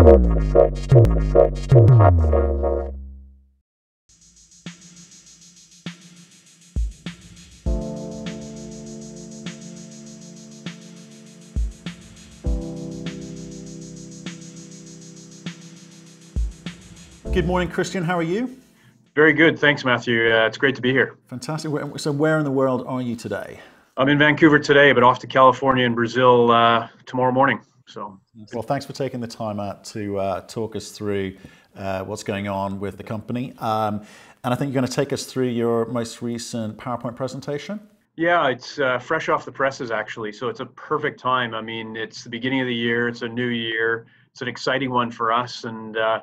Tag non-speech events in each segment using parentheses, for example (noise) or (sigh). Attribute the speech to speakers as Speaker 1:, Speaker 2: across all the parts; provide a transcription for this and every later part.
Speaker 1: Good morning, Christian. How are you?
Speaker 2: Very good. Thanks, Matthew. Uh, it's great to be here.
Speaker 1: Fantastic. So, where in the world are you today?
Speaker 2: I'm in Vancouver today, but off to California and Brazil uh, tomorrow morning. So,
Speaker 1: well, thanks for taking the time out to uh, talk us through uh, what's going on with the company. Um, and I think you're going to take us through your most recent PowerPoint presentation.
Speaker 2: Yeah, it's uh, fresh off the presses, actually. So, it's a perfect time. I mean, it's the beginning of the year, it's a new year, it's an exciting one for us. And uh,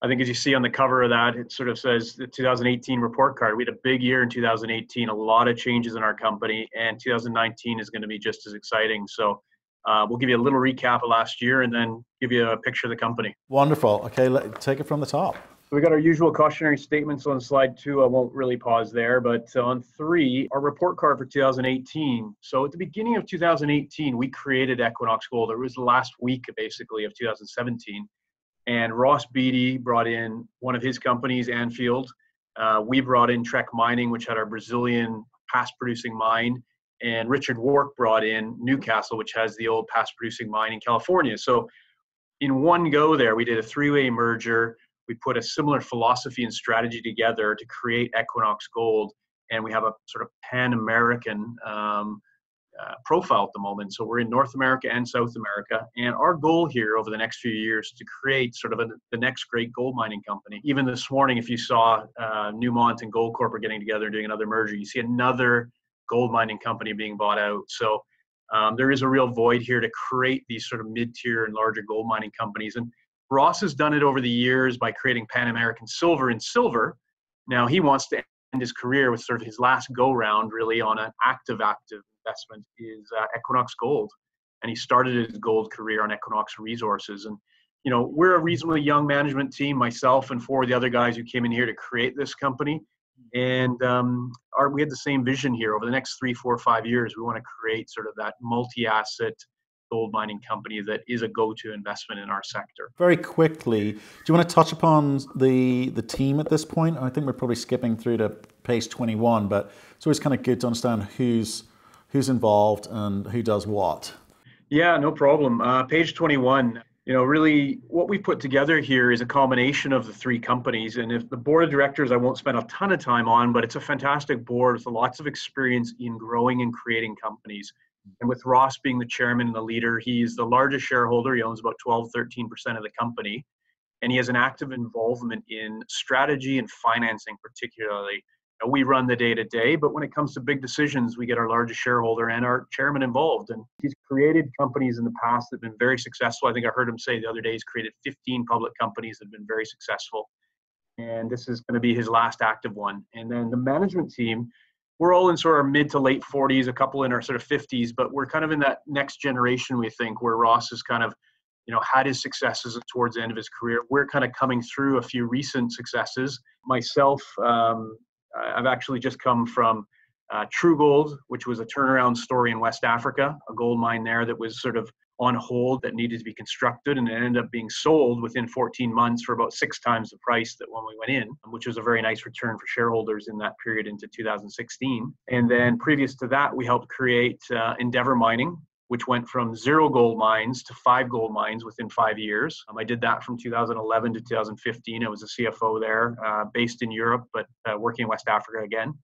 Speaker 2: I think as you see on the cover of that, it sort of says the 2018 report card. We had a big year in 2018, a lot of changes in our company, and 2019 is going to be just as exciting. So uh, we'll give you a little recap of last year and then give you a picture of the company.
Speaker 1: Wonderful. Okay, let, take it from the top.
Speaker 2: So we got our usual cautionary statements on slide two. I won't really pause there, but on three, our report card for 2018. So at the beginning of 2018, we created Equinox Gold. It was the last week, basically, of 2017 and Ross Beaty brought in one of his companies, Anfield. Uh, we brought in Trek Mining, which had our Brazilian past producing mine. And Richard Warke brought in Newcastle, which has the old past producing mine in California. So, in one go, there, we did a three way merger. We put a similar philosophy and strategy together to create Equinox Gold. And we have a sort of pan American um, uh, profile at the moment. So we're in North America and South America, and our goal here over the next few years to create sort of a, the next great gold mining company. Even this morning, if you saw uh, Newmont and Goldcorp are getting together and doing another merger, you see another gold mining company being bought out. So um, there is a real void here to create these sort of mid-tier and larger gold mining companies. And Ross has done it over the years by creating Pan American Silver and silver. Now he wants to end his career with sort of his last go round really on an active active investment is uh, Equinox Gold, and he started his gold career on Equinox Resources. And you know, we're a reasonably young management team, myself and four of the other guys who came in here to create this company. And um, our, we had the same vision here. Over the next three, four, five years, we want to create sort of that multi-asset gold mining company that is a go-to investment in our sector.
Speaker 1: Very quickly, do you want to touch upon the the team at this point? I think we're probably skipping through to page 21, but it's always kind of good to understand who's who's involved and who does what.
Speaker 2: Yeah, no problem. Uh, page 21. You know, really, what we put together here is a combination of the three companies. And if the board of directors, I won't spend a ton of time on, but it's a fantastic board with lots of experience in growing and creating companies. And with Ross being the chairman and the leader, he's the largest shareholder. He owns about 12, 13% of the company. And he has an active involvement in strategy and financing, particularly we run the day to day, but when it comes to big decisions, we get our largest shareholder and our chairman involved. And he's created companies in the past that have been very successful. I think I heard him say the other day he's created 15 public companies that have been very successful. And this is going to be his last active one. And then the management team, we're all in sort of mid to late 40s, a couple in our sort of 50s, but we're kind of in that next generation, we think, where Ross is kind of you know had his successes towards the end of his career we're kind of coming through a few recent successes myself um, I've actually just come from uh, True Gold, which was a turnaround story in West Africa, a gold mine there that was sort of on hold that needed to be constructed and it ended up being sold within 14 months for about six times the price that when we went in, which was a very nice return for shareholders in that period into 2016. And then previous to that, we helped create uh, Endeavour Mining, which went from zero gold mines to five gold mines within five years. Um, I did that from 2011 to 2015. I was a CFO there, uh, based in Europe, but uh, working in West Africa again.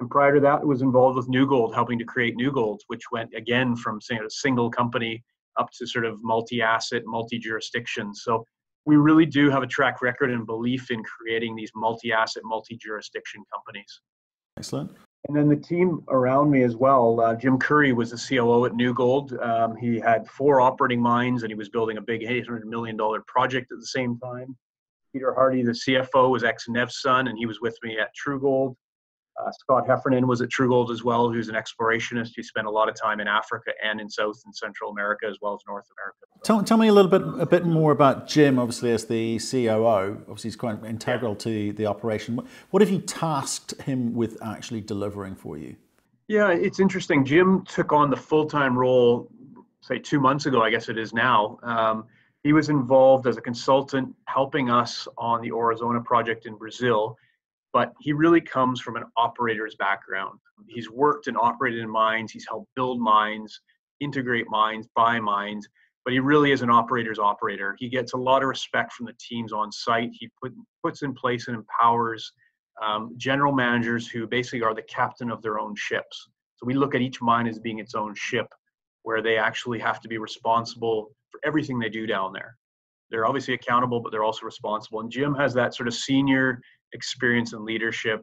Speaker 2: And prior to that, I was involved with New Gold, helping to create New Gold, which went again from a single company up to sort of multi-asset, multi-jurisdiction. So we really do have a track record and belief in creating these multi-asset, multi-jurisdiction companies.
Speaker 1: Excellent.
Speaker 2: And then the team around me as well. Uh, Jim Curry was the COO at New Gold. Um, he had four operating mines and he was building a big $800 million project at the same time. Peter Hardie, the CFO, was ex Nevsun and he was with me at True Gold. Uh, Scott Heffernan was at True Gold as well, who's an explorationist who spent a lot of time in Africa and in South and Central America as well as North America.
Speaker 1: Tell, tell me a little bit a bit more about Jim, obviously as the COO. Obviously, he's quite integral yeah. to the operation. What have you tasked him with actually delivering for you?
Speaker 2: Yeah, it's interesting. Jim took on the full time role, say two months ago, I guess it is now. Um, He was involved as a consultant helping us on the Aurizona project in Brazil, but he really comes from an operator's background. He's worked and operated in mines, he's helped build mines, integrate mines, buy mines, but he really is an operator's operator. He gets a lot of respect from the teams on site. He put, puts in place and empowers um, general managers who basically are the captain of their own ships. So we look at each mine as being its own ship, where they actually have to be responsible for everything they do down there. They're obviously accountable, but they're also responsible. And Jim has that sort of senior experience and leadership,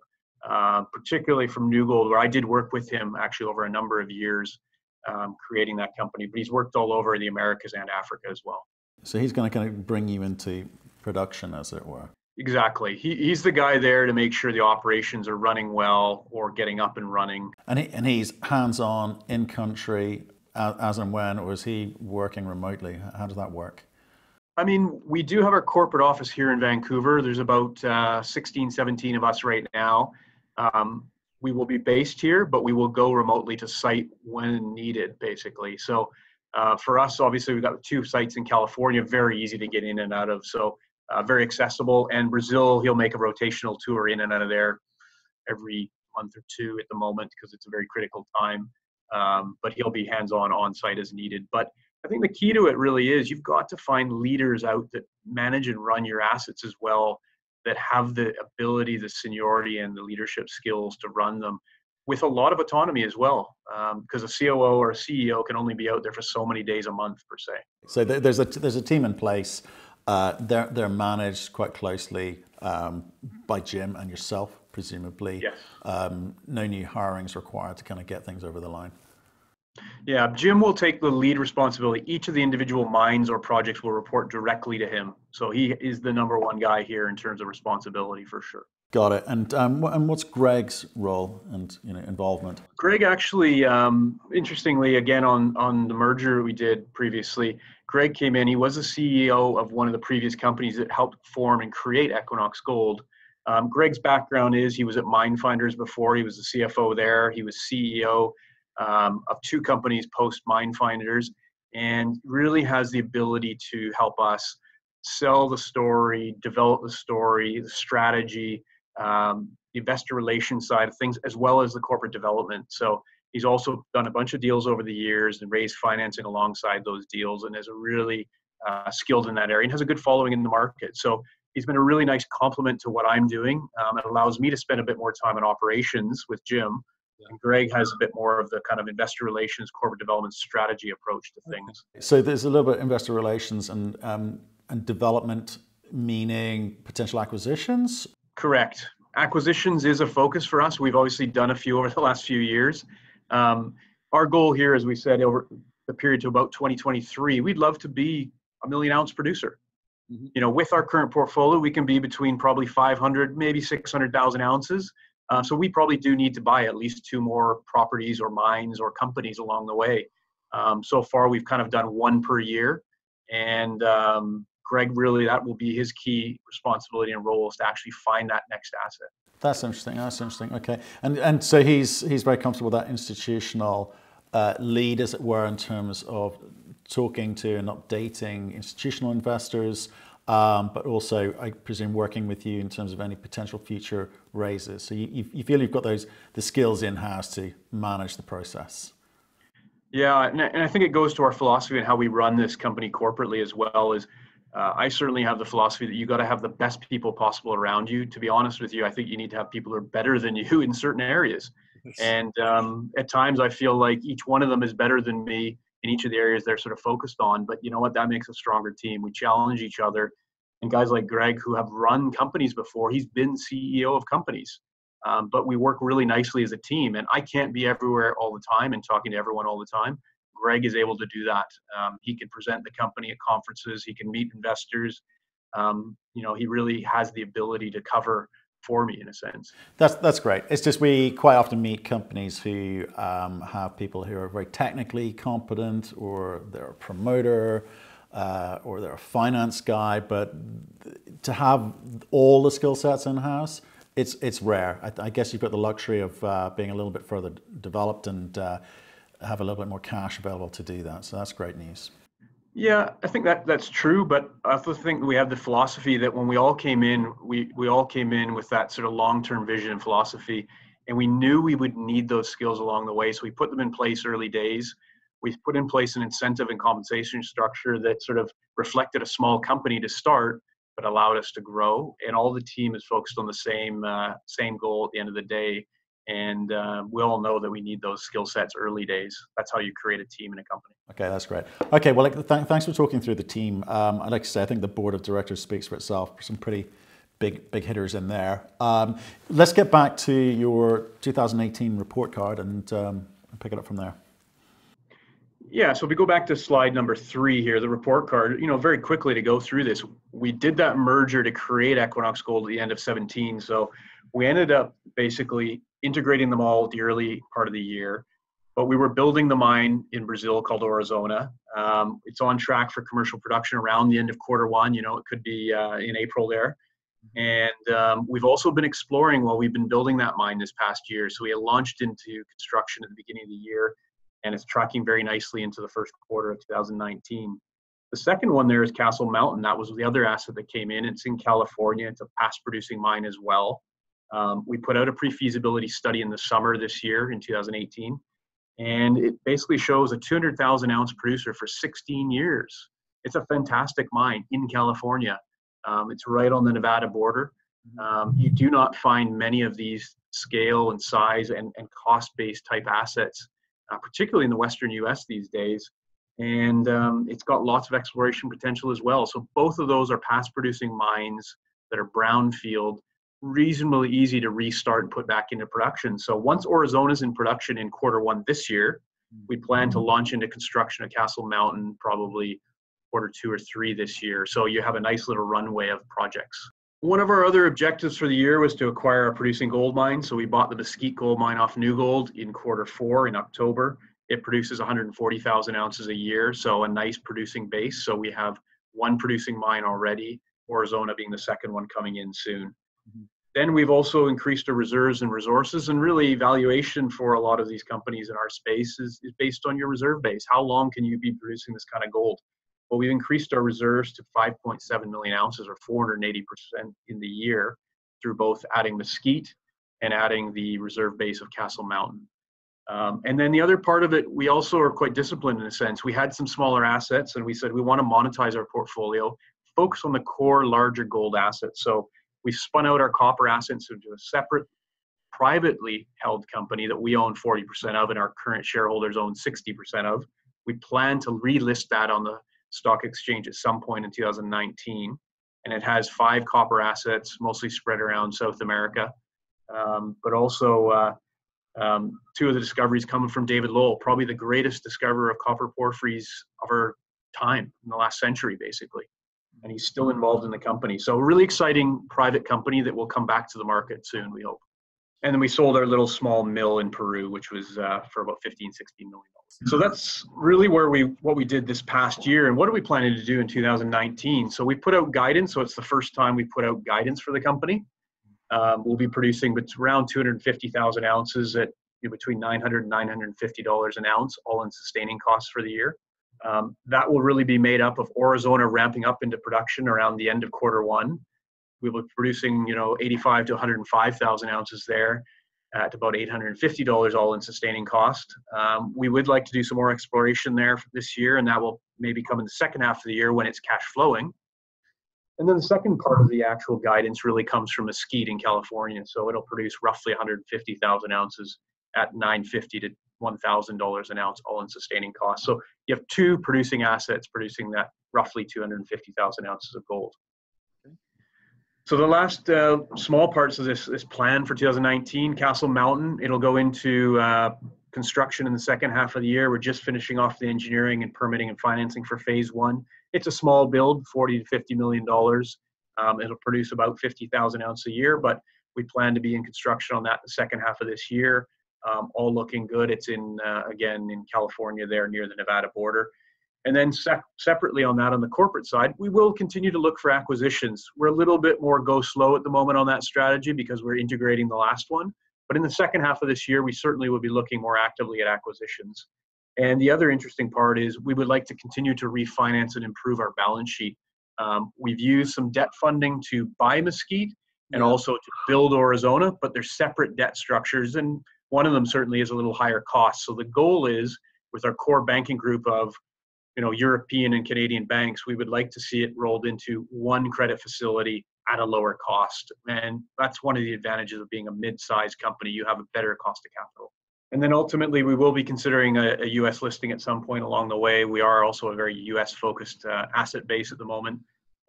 Speaker 2: uh, particularly from New Gold, where I did work with him actually over a number of years um, creating that company. But he's worked all over in the Americas and Africa as well.
Speaker 1: So he's going to kind of bring you into production, as it were.
Speaker 2: Exactly. He, he's the guy there to make sure the operations are running well or getting up and running.
Speaker 1: And, he, and he's hands on, in country, as, as and when, or is he working remotely? How does that work?
Speaker 2: I mean, we do have our corporate office here in Vancouver. There's about uh, 16, 17 of us right now. Um, we will be based here, but we will go remotely to site when needed, basically. So uh, for us, obviously, we've got two sites in California, very easy to get in and out of. So uh, very accessible. And Brazil, he'll make a rotational tour in and out of there every month or two at the moment because it's a very critical time. Um, but he'll be hands-on on site as needed. But I think the key to it really is you've got to find leaders out that manage and run your assets as well that have the ability, the seniority, and the leadership skills to run them with a lot of autonomy as well. Because um, a COO or a CEO can only be out there for so many days a month per se.
Speaker 1: So there's a there's a team in place. Uh, they're they're managed quite closely um, by Jim and yourself, presumably.
Speaker 2: Yes. Um,
Speaker 1: no new hirings required to kind of get things over the line.
Speaker 2: Yeah, Jim will take the lead responsibility. Each of the individual mines or projects will report directly to him. So he is the number one guy here in terms of responsibility for sure.
Speaker 1: Got it. And um, and what's Greg's role and you know involvement?
Speaker 2: Greg actually, um, interestingly, again on on the merger we did previously, Greg came in. He was the CEO of one of the previous companies that helped form and create Equinox Gold. Um, Greg's background is he was at Minefinders before. He was the CFO there. He was CEO um, of two companies post Minefinders and really has the ability to help us sell the story, develop the story, the strategy, um, the investor relations side of things, as well as the corporate development. So he's also done a bunch of deals over the years and raised financing alongside those deals and is really uh, skilled in that area and has a good following in the market. So he's been a really nice complement to what I'm doing. Um, it allows me to spend a bit more time in operations with Jim and Greg has a bit more of the kind of investor relations, corporate development strategy approach to things.
Speaker 1: So there's a little bit investor relations and um, and development, meaning potential acquisitions.
Speaker 2: Correct. Acquisitions is a focus for us. We've obviously done a few over the last few years. Um, our goal here, as we said, over the period to about 2023, we'd love to be a million ounce producer. Mm-hmm. You know, with our current portfolio, we can be between probably 500, maybe 600,000 ounces. Uh, so we probably do need to buy at least two more properties or mines or companies along the way. Um, so far, we've kind of done one per year, and um, Greg really that will be his key responsibility and role is to actually find that next asset.
Speaker 1: That's interesting. That's interesting. Okay, and and so he's he's very comfortable with that institutional uh, lead, as it were, in terms of talking to and updating institutional investors um, but also I presume working with you in terms of any potential future raises. So you, you feel you've got those the skills in house to manage the process.
Speaker 2: Yeah, and I think it goes to our philosophy and how we run this company corporately as well. Is uh, I certainly have the philosophy that you got to have the best people possible around you. To be honest with you, I think you need to have people who are better than you (laughs) in certain areas. And um, at times, I feel like each one of them is better than me in each of the areas they're sort of focused on. But you know what? That makes a stronger team. We challenge each other. And guys like Greg, who have run companies before, he's been CEO of companies. Um, but we work really nicely as a team. And I can't be everywhere all the time and talking to everyone all the time. Greg is able to do that. Um, he can present the company at conferences. He can meet investors. Um, you know, he really has the ability to cover for me in a sense.
Speaker 1: That's that's great. It's just we quite often meet companies who um, have people who are very technically competent, or they're a promoter, uh, or they're a finance guy. But to have all the skill sets in house, it's it's rare. I, I, guess you've got the luxury of uh, being a little bit further developed and uh, have a little bit more cash available to do that. So that's great news.
Speaker 2: Yeah, I think that that's true, but I also think we have the philosophy that when we all came in, we we all came in with that sort of long-term vision and philosophy, and we knew we would need those skills along the way. So we put them in place early days. We've put in place an incentive and compensation structure that sort of reflected a small company to start, but allowed us to grow. And all the team is focused on the same uh, same goal at the end of the day, and uh, we all know that we need those skill sets early days. That's how you create a team in a company.
Speaker 1: Okay, that's great. Okay, well, like, th- thanks for talking through the team. Um, I'd like to say I think the board of directors speaks for itself. Some pretty big big hitters in there. Um, let's get back to your 2018 report card and um, pick it up from there.
Speaker 2: Yeah, so if we go back to slide number three here, the report card, you know, very quickly to go through this, we did that merger to create Equinox Gold at the end of 17. So we ended up basically integrating them all at the early part of the year. But we were building the mine in Brazil called Aurizona. Um, it's on track for commercial production around the end of quarter one. You know, it could be uh, in April there. And um, we've also been exploring while we've been building that mine this past year. So we had launched into construction at the beginning of the year, and it's tracking very nicely into the first quarter of 2019. The second one there is Castle Mountain. That was the other asset that came in. It's in California. It's a past producing mine as well. Um, we put out a pre-feasibility study in the summer this year in 2018, and it basically shows a 200,000 ounce producer for 16 years. It's a fantastic mine in California. Um, it's right on the Nevada border. Um, you do not find many of these scale and size and, and cost-based type assets, uh, particularly in the Western U.S. these days. And um, it's got lots of exploration potential as well. So both of those are past-producing mines that are brownfield reasonably easy to restart and put back into production. So once Aurizona is in production in quarter one this year, we plan to mm-hmm. launch into construction of Castle Mountain probably quarter two or three this year. So you have a nice little runway of projects. One of our other objectives for the year was to acquire a producing gold mine. So we bought the Mesquite gold mine off New Gold in quarter four in October. It produces 140,000 ounces a year, so a nice producing base. So we have one producing mine already, Aurizona being the second one coming in soon. Mm-hmm. Then we've also increased our reserves and resources, and really valuation for a lot of these companies in our space is, is based on your reserve base. How long can you be producing this kind of gold? Well, we've increased our reserves to 5.7 million ounces, or 480% in the year, through both adding Mesquite and adding the reserve base of Castle Mountain. Um, and then the other part of it, we also are quite disciplined in a sense. We had some smaller assets, and we said we want to monetize our portfolio, focus on the core larger gold assets. So we spun out our copper assets into a separate privately held company that we own 40% of and our current shareholders own 60% of. We plan to relist that on the stock exchange at some point in 2019. And it has five copper assets, mostly spread around South America, um, but also uh, um, two of the discoveries coming from David Lowell, probably the greatest discoverer of copper porphyries of our time in the last century, basically and he's still involved in the company. So a really exciting private company that will come back to the market soon, we hope. And then we sold our little small mill in Peru, which was uh, for about 15, 16 million dollars. So that's really where we what we did this past year, and what are we planning to do in 2019? So we put out guidance. So it's the first time we put out guidance for the company. Um, we'll be producing but around 250,000 ounces at between 900 and 950 dollars an ounce, all in sustaining costs for the year. Um, that will really be made up of Aurizona ramping up into production around the end of quarter one. We will be producing, you know, 85 to 105,000 ounces there at about $850 all in sustaining cost. Um, we would like to do some more exploration there this year, and that will maybe come in the second half of the year when it's cash flowing. And then the second part of the actual guidance really comes from Mesquite in California. So it'll produce roughly 150,000 ounces at 950 to $1,000 an ounce all in sustaining costs. So you have two producing assets producing that roughly 250,000 ounces of gold. So the last uh, small parts of this, this plan for 2019, Castle Mountain, it'll go into uh, construction in the second half of the year. We're just finishing off the engineering and permitting and financing for phase one. It's a small build, 40 to 50 million dollars. Um, it'll produce about 50,000 ounces a year, but we plan to be in construction on that the second half of this year um, all looking good. It's in, uh, again, in California there near the Nevada border. And then separately on that, on the corporate side, we will continue to look for acquisitions. We're a little bit more go slow at the moment on that strategy because we're integrating the last one. But in the second half of this year, we certainly will be looking more actively at acquisitions. And the other interesting part is we would like to continue to refinance and improve our balance sheet. Um, we've used some debt funding to buy Mesquite and also to build Aurizona, but they're separate debt structures, and one of them certainly is a little higher cost. So the goal is with our core banking group of you know European and Canadian banks, we would like to see it rolled into one credit facility at a lower cost, and that's one of the advantages of being a mid-sized company. You have a better cost of capital. And then ultimately, we will be considering a, a U.S. listing at some point along the way. We are also a very U.S.-focused uh, asset base at the moment,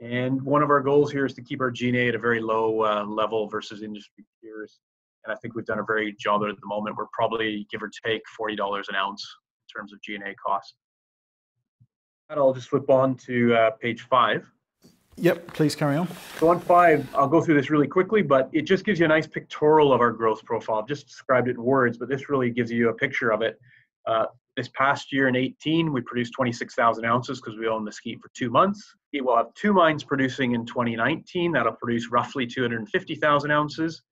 Speaker 2: and one of our goals here is to keep our G&A at a very low uh, level versus industry peers. And I think we've done a very good job at the moment. We're probably give or take forty dollars an ounce in terms of G&A costs. I'll just flip on to uh, page five.
Speaker 1: Yep, please carry on.
Speaker 2: So on five, I'll go through this really quickly, but it just gives you a nice pictorial of our growth profile. I've just described it in words, but this really gives you a picture of it. Uh, this past year in 18, we produced 26,000 ounces because we own Mesquite for two months. It will have two mines producing in 2019. That'll produce roughly 250,000 ounces.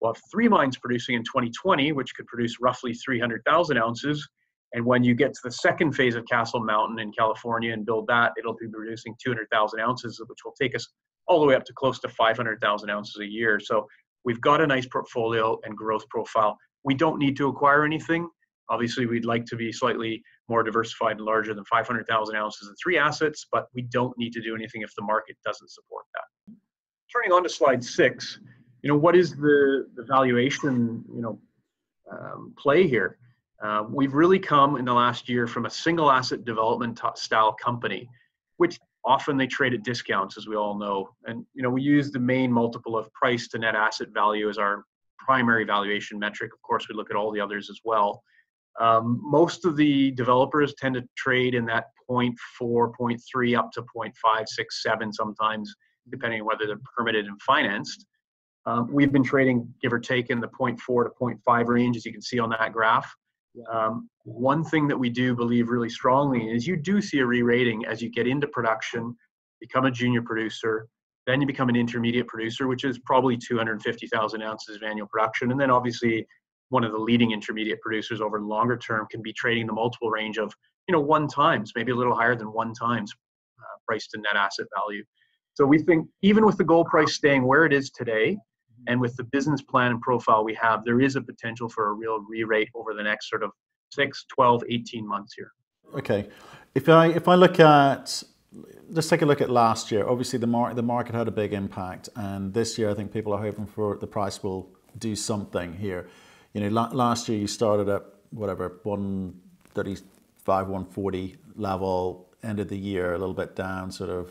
Speaker 2: We'll have three mines producing in 2020, which could produce roughly 300,000 ounces. And when you get to the second phase of Castle Mountain in California and build that, it'll be producing 200,000 ounces, which will take us all the way up to close to 500,000 ounces a year. So we've got a nice portfolio and growth profile. We don't need to acquire anything. Obviously, we'd like to be slightly more diversified and larger than 500,000 ounces in three assets, but we don't need to do anything if the market doesn't support that. Turning on to slide six, you know, what is the, the valuation, you know, um, play here? Uh, we've really come in the last year from a single asset development style company, which often they trade at discounts, as we all know. And you know, we use the main multiple of price to net asset value as our primary valuation metric. Of course, we look at all the others as well. Um, most of the developers tend to trade in that 0.4, 0.3 up to 0.5, 6, 7 sometimes, depending on whether they're permitted and financed. Um, we've been trading, give or take, in the 0.4 to 0.5 range, as you can see on that graph. Um, one thing that we do believe really strongly is you do see a re-rating as you get into production, become a junior producer, then you become an intermediate producer, which is probably 250,000 ounces of annual production, and then obviously one of the leading intermediate producers over longer term can be trading the multiple range of you know one times, maybe a little higher than one times uh, price to net asset value. So we think even with the gold price staying where it is today, and with the business plan and profile we have, there is a potential for a real re-rate over the next sort of 6, 12, 18 months here.
Speaker 1: Okay. If I if I look at let's take a look at last year. Obviously, the market the market had a big impact, and this year I think people are hoping for the price will do something here. You know, last year you started at whatever 135, 140 level. Ended the year a little bit down, sort of.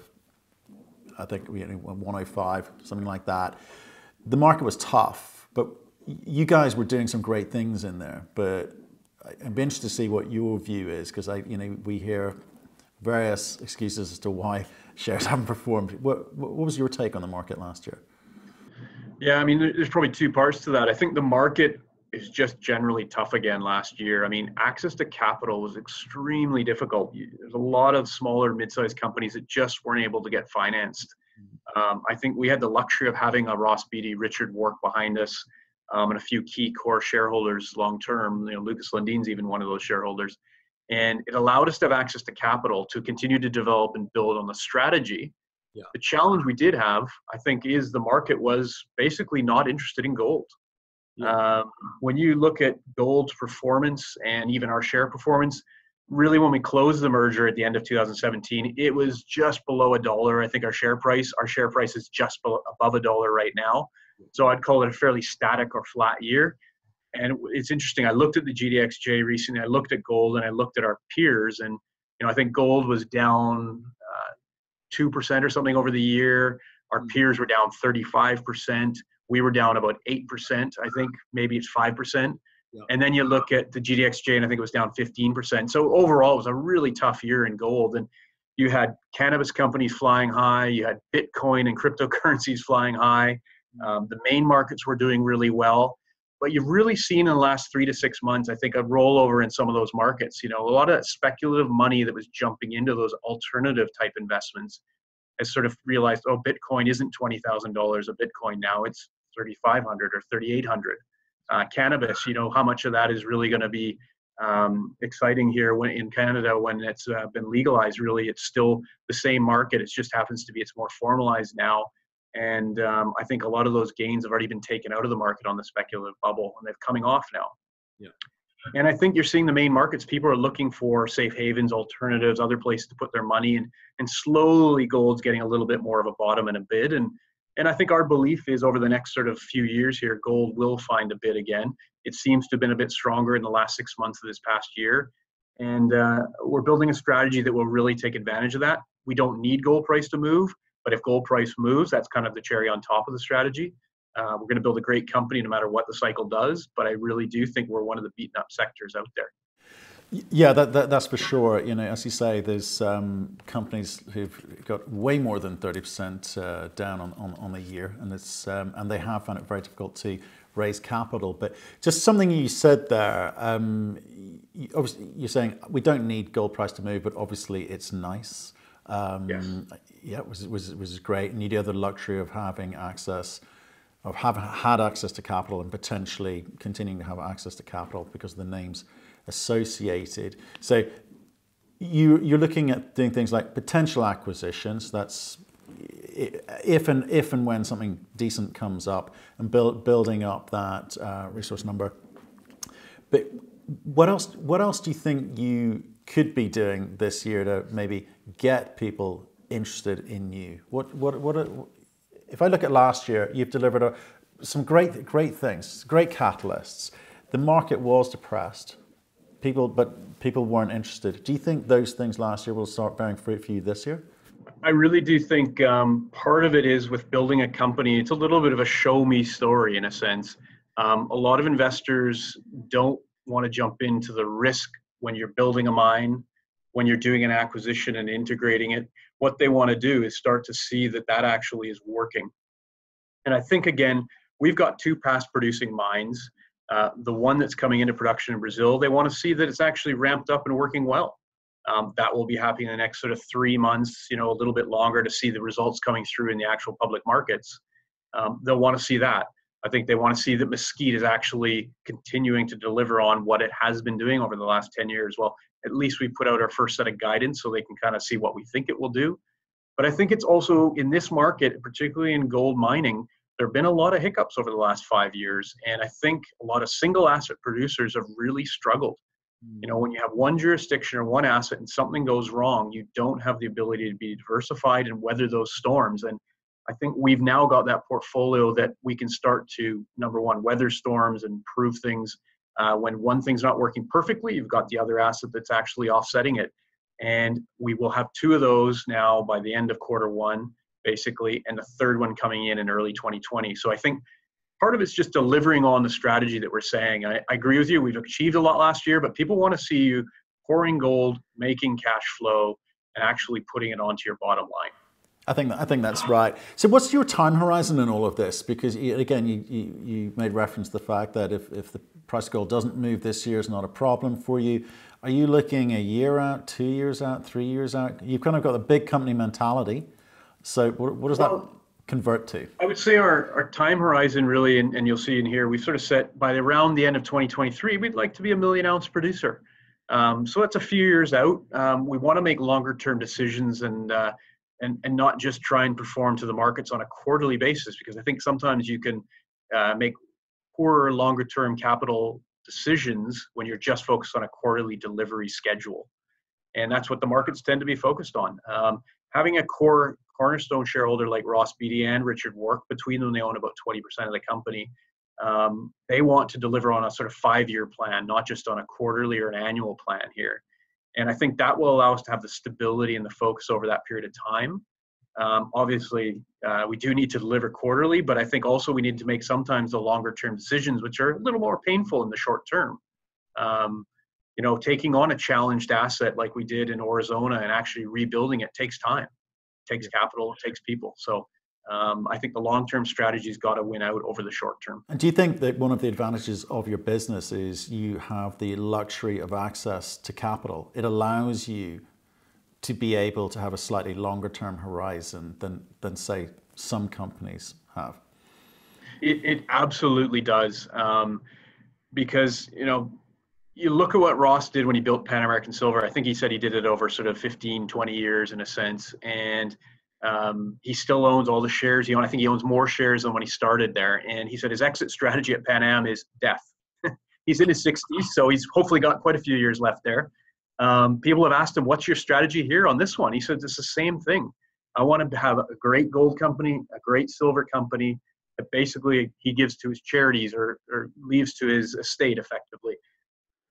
Speaker 1: I think you know 105, something like that the market was tough, but you guys were doing some great things in there. But I'm interested to see what your view is because I, you know, we hear various excuses as to why (laughs) shares haven't performed. What, what was your take on the market last year?
Speaker 2: Yeah, I mean, there's probably two parts to that. I think the market is just generally tough again last year. I mean, access to capital was extremely difficult. There's a lot of smaller, mid-sized companies that just weren't able to get financed. Um, I think we had the luxury of having a Ross Beaty, Richard Warke behind us, um, and a few key core shareholders long term. You know, Lukas Lundin's even one of those shareholders, and it allowed us to have access to capital to continue to develop and build on the strategy. Yeah. The challenge we did have, I think, is the market was basically not interested in gold. Yeah. Um, when you look at gold's performance and even our share performance, really when we closed the merger at the end of 2017 it was just below a dollar i think our share price. Our share price is just below, above a dollar right now. So i'd call it a fairly static or flat year. And it's interesting i looked at the gdxj recently i looked at gold and i looked at our peers and you know i think gold was down uh, 2% or something over the year. Our peers were down 35% we were down about 8% i think maybe it's 5% And then you look at the GDXJ, and I think it was down 15%. So overall, it was a really tough year in gold. And you had cannabis companies flying high, you had Bitcoin and cryptocurrencies (laughs) flying high. Um, the main markets were doing really well. But you've really seen in the last three to six months, I think, a rollover in some of those markets. You know, a lot of speculative money that was jumping into those alternative type investments has sort of realized, oh, Bitcoin isn't twenty thousand dollars a Bitcoin now; it's thirty five hundred or thirty eight hundred uh, cannabis, you know, how much of that is really going to be um, exciting here when in Canada when it's uh, been legalized. Really, it's still the same market. It just happens to be it's more formalized now, and um, I think a lot of those gains have already been taken out of the market on the speculative bubble, and they're coming off now.
Speaker 3: Yeah.
Speaker 2: And I think you're seeing the main markets. People are looking for safe havens, alternatives, other places to put their money, and and slowly gold's getting a little bit more of a bottom and a bid. And and I think our belief is over the next sort of few years here, gold will find a bid again. It seems to have been a bit stronger in the last six months of this past year. And uh, we're building a strategy that will really take advantage of that. We don't need gold price to move, but if gold price moves, that's kind of the cherry on top of the strategy. Uh, we're going to build a great company no matter what the cycle does, but I really do think we're one of the beaten up sectors out there.
Speaker 1: Yeah, that, that, that's for sure. You know, as you say, there's um, companies who've got way more than 30% uh, down on, on, on, the year, and it's um, and they have found it very difficult to raise capital. But just something you said there, um, you, obviously you're saying we don't need gold price to move, but obviously it's nice.
Speaker 2: Um, yes.
Speaker 1: Yeah, it was, was, was great, and you do have the luxury of having access of having had access to capital and potentially continuing to have access to capital because of the names associated. So you, you're looking at doing things like potential acquisitions. That's if and if and when something decent comes up, and build, building up that uh, resource number. But what else? What else do you think you could be doing this year to maybe get people interested in you? What what what? if I look at last year, you've delivered a, some great great things, great catalysts. The market was depressed people, but people weren't interested. Do you think those things last year will start bearing fruit for you this year?
Speaker 2: I really do think um, part of it is with building a company. It's a little bit of a show me story in a sense. Um, a lot of investors don't want to jump into the risk when you're building a mine, when you're doing an acquisition and integrating it. What they want to do is start to see that that actually is working. And I think again, we've got two past producing mines uh, the one that's coming into production in Brazil, they want to see that it's actually ramped up and working well. Um, that will be happening in the next sort of three months, you know, a little bit longer to see the results coming through in the actual public markets. Um, they'll want to see that. I think they want to see that Mesquite is actually continuing to deliver on what it has been doing over the last 10 years. Well, at least we put out our first set of guidance so they can kind of see what we think it will do. But I think it's also in this market, particularly in gold mining, there have been a lot of hiccups over the last five years, and I think a lot of single asset producers have really struggled. You know, when you have one jurisdiction or one asset and something goes wrong, you don't have the ability to be diversified and weather those storms. And I think we've now got that portfolio that we can start to number one weather storms and prove things. Uh, when one thing's not working perfectly, you've got the other asset that's actually offsetting it. And we will have two of those now by the end of quarter one basically, and the third one coming in in early 2020. So I think part of it's just delivering on the strategy that we're saying. I, I agree with you. We've achieved a lot last year, but people want to see you pouring gold, making cash flow, and actually putting it onto your bottom line.
Speaker 1: I think I think that's right. So, what's your time horizon in all of this? Because again, you, you, you, made reference to the fact that if, if the price of gold doesn't move this year, is not a problem for you. Are you looking a year out, two years out, three years out? You've kind of got the big company mentality. So what, what does well, that convert to?
Speaker 2: I would say our, our time horizon really, and, and you'll see in here, we've sort of set by around the end of 2023, we'd like to be a million ounce producer. Um, so that's a few years out. Um, we want to make longer term decisions and, uh, and, and not just try and perform to the markets on a quarterly basis, because I think sometimes you can uh, make poorer longer term capital decisions when you're just focused on a quarterly delivery schedule. And that's what the markets tend to be focused on. Um, having a core cornerstone shareholder like Ross Beaty and Richard Warke, between them, they own about 20% of the company. Um, they want to deliver on a sort of five year plan, not just on a quarterly or an annual plan here. And I think that will allow us to have the stability and the focus over that period of time. Um, obviously, uh, we do need to deliver quarterly, but I think also we need to make sometimes the longer term decisions, which are a little more painful in the short term. Um, you know, taking on a challenged asset like we did in Aurizona and actually rebuilding it takes time takes capital, it takes people. So um, I think the long-term strategy's got to win out over the short term.
Speaker 1: And do you think that one of the advantages of your business is you have the luxury of access to capital? It allows you to be able to have a slightly longer-term horizon than than say some companies have.
Speaker 2: It, it absolutely does, um, because you know you look at what Ross did when he built Pan American Silver. I think he said he did it over sort of 15, 20 years in a sense. And um, he still owns all the shares. He own, I think he owns more shares than when he started there. And he said his exit strategy at Pan Am is death. (laughs) he's in his 60s, so he's hopefully got quite a few years left there. Um, people have asked him, "What's your strategy here on this one?" He said, "It's the same thing. I want to have a great gold company, a great silver company that basically he gives to his charities or, or leaves to his estate effectively."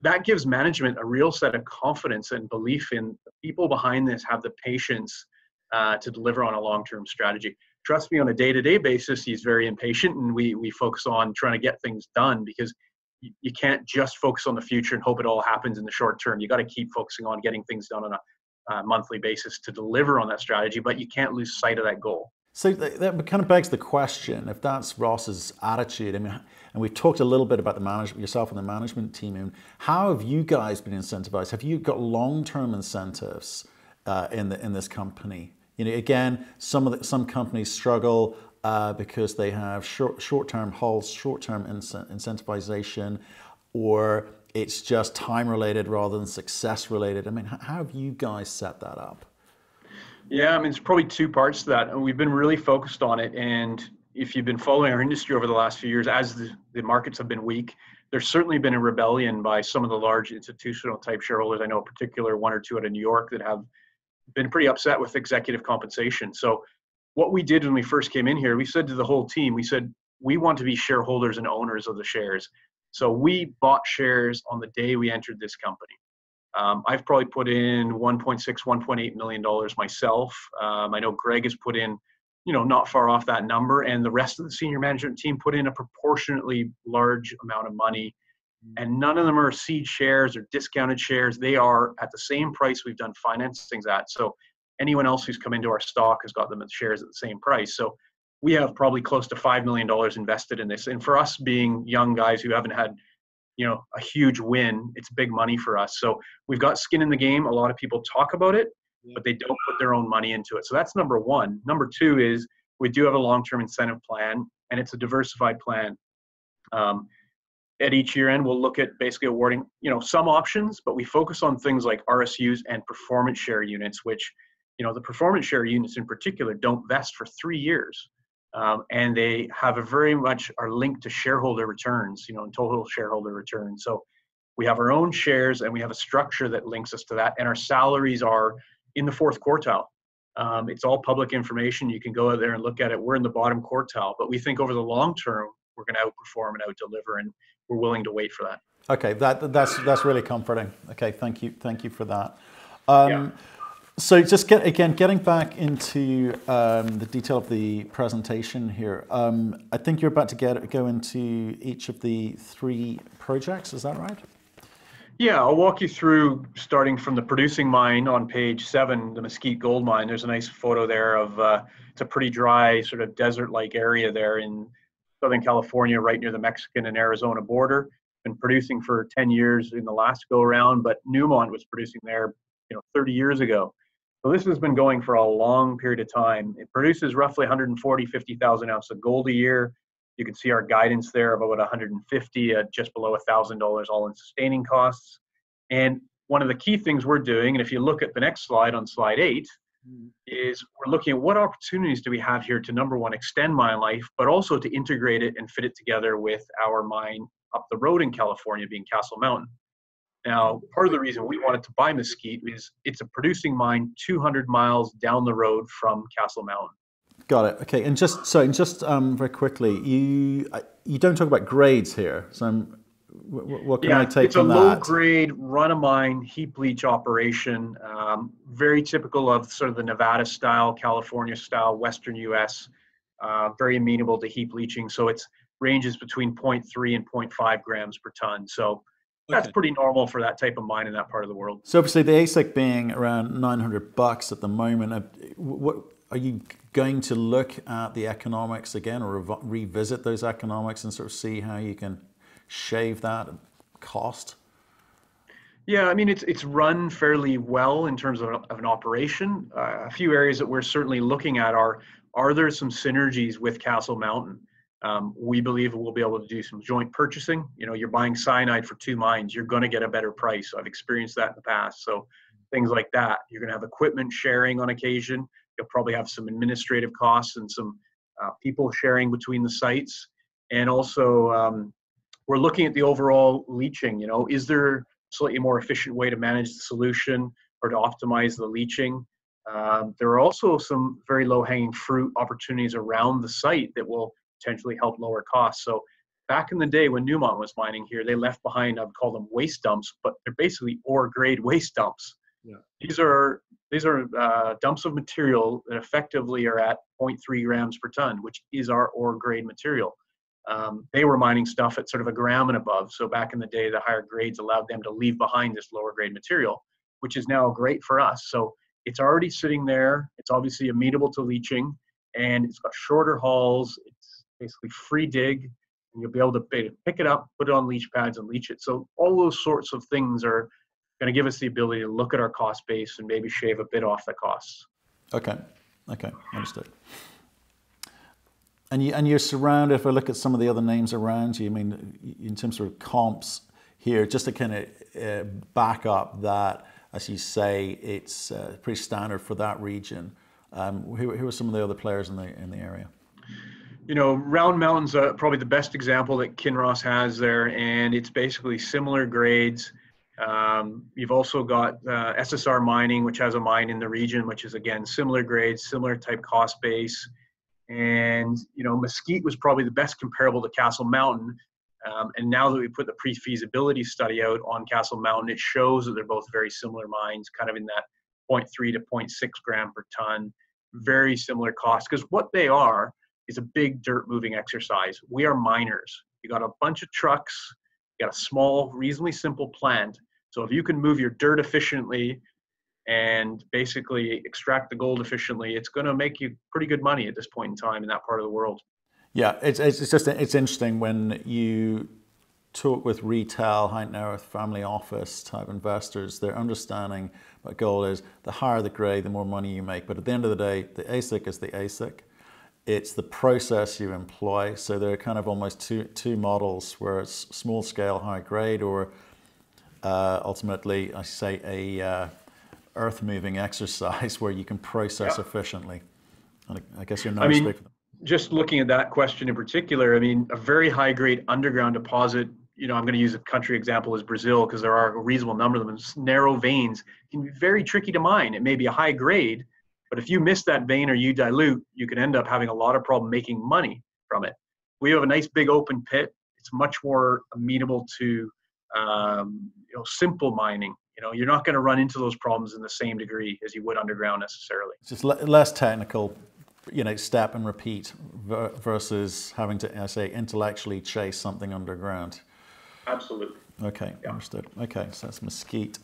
Speaker 2: That gives management a real set of confidence and belief in the people behind this have the patience uh, to deliver on a long-term strategy. Trust me, on a day-to-day basis, he's very impatient, and we we focus on trying to get things done because you, you can't just focus on the future and hope it all happens in the short term. You got to keep focusing on getting things done on a uh, monthly basis to deliver on that strategy, but you can't lose sight of that goal.
Speaker 1: So that kind of begs the question: if that's Ross's attitude, I mean, and we've talked a little bit about the management, yourself and the management team. Mean, how have you guys been incentivized? Have you got long-term incentives uh, in the in this company? You know, again, some of the, some companies struggle uh, because they have short short term halts, short term incentivization, or it's just time related rather than success related. I mean, how have you guys set that up?
Speaker 2: Yeah, I mean, it's probably two parts to that. And we've been really focused on it. And if you've been following our industry over the last few years, as the, the markets have been weak, there's certainly been a rebellion by some of the large institutional type shareholders. I know, in particular, one or two out of New York that have been pretty upset with executive compensation. So, what we did when we first came in here, we said to the whole team, we said, we want to be shareholders and owners of the shares. So, we bought shares on the day we entered this company. Um, I've probably put in 1.6, 1.8 million dollars myself. Um, I know Greg has put in, you know, not far off that number, and the rest of the senior management team put in a proportionately large amount of money mm. and none of them are seed shares or discounted shares. They are at the same price we've done financings at. So anyone else who's come into our stock has got them at shares at the same price. So we have probably close to five million dollars invested in this. And for us being young guys who haven't had, you know, a huge win, it's big money for us. So we've got skin in the game. A lot of people talk about it, but they don't put their own money into it. So that's number one. Number two is we do have a long-term incentive plan, and it's a diversified plan. Um, at each year end we'll look at basically awarding you know some options but we focus on things like rsus and performance share units which you know the performance share units in particular don't vest for three years um, and they have a very much are linked to shareholder returns you know and total shareholder returns so we have our own shares and we have a structure that links us to that and our salaries are in the fourth quartile um, it's all public information you can go out there and look at it we're in the bottom quartile but we think over the long term we're going to outperform and out deliver and we're willing to wait for that.
Speaker 1: Okay, that that's that's really comforting. Okay, thank you, thank you for that. Um, yeah. So just get again getting back into um, the detail of the presentation here. Um, I think you're about to get go into each of the three projects. Is that right?
Speaker 2: Yeah, I'll walk you through starting from the producing mine on page seven, the Mesquite Gold Mine. There's a nice photo there of uh, it's a pretty dry, sort of desert-like area there in Southern California, right near the Mexican and Arizona border. Been producing for 10 years in the last go around, but Newmont was producing there, you know, 30 years ago. So this has been going for a long period of time. It produces roughly 140, 50,000 ounces of gold a year. You can see our guidance there of about 150 at just below $1,000 all in sustaining costs. And one of the key things we're doing, and if you look at the next slide on slide eight, mm. is we're looking at what opportunities do we have here to number one extend mine life but also to integrate it and fit it together with our mine up the road in california being castle mountain. Now part of the reason we wanted to buy mesquite is it's a producing mine 200 miles down the road from castle mountain
Speaker 1: got it okay and just so and just um, very quickly you you don't talk about grades here so i'm what can
Speaker 2: yeah,
Speaker 1: I take
Speaker 2: it's
Speaker 1: a
Speaker 2: low grade run of mine heap leach operation, um, very typical of sort of the Nevada style, California style, Western U.S. Uh, very amenable to heap leaching. So it's ranges between 0.3 and 0.5 grams per ton. So that's okay. pretty normal for that type of mine in that part of the world.
Speaker 1: So obviously the ASIC being around 900 bucks at the moment, uh, what are you going to look at the economics again or revisit those economics and sort of see how you can shave that cost?
Speaker 2: Yeah, I mean it's it's run fairly well in terms of, of an operation. Uh, a few areas that we're certainly looking at are are there some synergies with Castle Mountain? Um, we believe we'll be able to do some joint purchasing. You know, you're buying cyanide for two mines, you're going to get a better price. I've experienced that in the past. So things like that. You're going to have equipment sharing on occasion. You'll probably have some administrative costs and some uh, people sharing between the sites. And also, um, we're looking at the overall leaching. You know, is there a slightly more efficient way to manage the solution or to optimize the leaching? Um, there are also some very low hanging fruit opportunities around the site that will potentially help lower costs. So back in the day when Newmont was mining here, they left behind, I'd call them waste dumps, but they're basically ore grade waste dumps. Yeah. These are these are uh, dumps of material that effectively are at 0.3 grams per ton, which is our ore grade material. Um, they were mining stuff at sort of a gram and above. So back in the day, the higher grades allowed them to leave behind this lower grade material, which is now great for us. So it's already sitting there. It's obviously amenable to leaching, and it's got shorter hauls. It's basically free dig, and you'll be able to pick it up, put it on leach pads, and leach it. So all those sorts of things are going to give us the ability to look at our cost base and maybe shave a bit off the costs.
Speaker 1: Okay, okay, understood. And you and you're surrounded. If I look at some of the other names around you, I mean, in terms of comps here, just to kind of uh, back up that, as you say, it's uh, pretty standard for that region. Um, who, who are some of the other players in the in the area?
Speaker 2: You know, Round Mountain's uh, probably the best example that Kinross has there, and it's basically similar grades. Um, you've also got uh, SSR Mining, which has a mine in the region, which is again similar grades, similar type cost base. And you know, Mesquite was probably the best comparable to Castle Mountain. Um, and now that we put the pre-feasibility study out on Castle Mountain, it shows that they're both very similar mines, kind of in that 0.3 to 0.6 gram per ton, very similar costs. Because what they are is a big dirt moving exercise. We are miners. You got a bunch of trucks, you got a small, reasonably simple plant, so if you can move your dirt efficiently and basically extract the gold efficiently, it's going to make you pretty good money at this point in time in that part of the world.
Speaker 1: Yeah, it's, it's just it's interesting when you talk with retail, high net worth, family office type investors, their understanding what gold is, the higher the grade, the more money you make. But at the end of the day, the AISC is the AISC. It's the process you employ. So there are kind of almost two, two models where it's small scale, high grade, or uh, ultimately, I say, a uh, earth moving (laughs) exercise where you can process efficiently. And I guess you're not I mean,
Speaker 2: just looking at that question in particular, I mean, a very high grade underground deposit. You know, I'm going to use a country example as Brazil because there are a reasonable number of them. narrow veins can be very tricky to mine. It may be a high grade, but if you miss that vein or you dilute, you can end up having a lot of problem making money from it. We have a nice big open pit. It's much more amenable to um, you know simple mining. You know you're not going to run into those problems in the same degree as you would underground necessarily.
Speaker 1: It's just less technical you know step and repeat versus having to I say intellectually chase something underground.
Speaker 2: Absolutely.
Speaker 1: Okay yeah. understood. Okay so that's mesquite.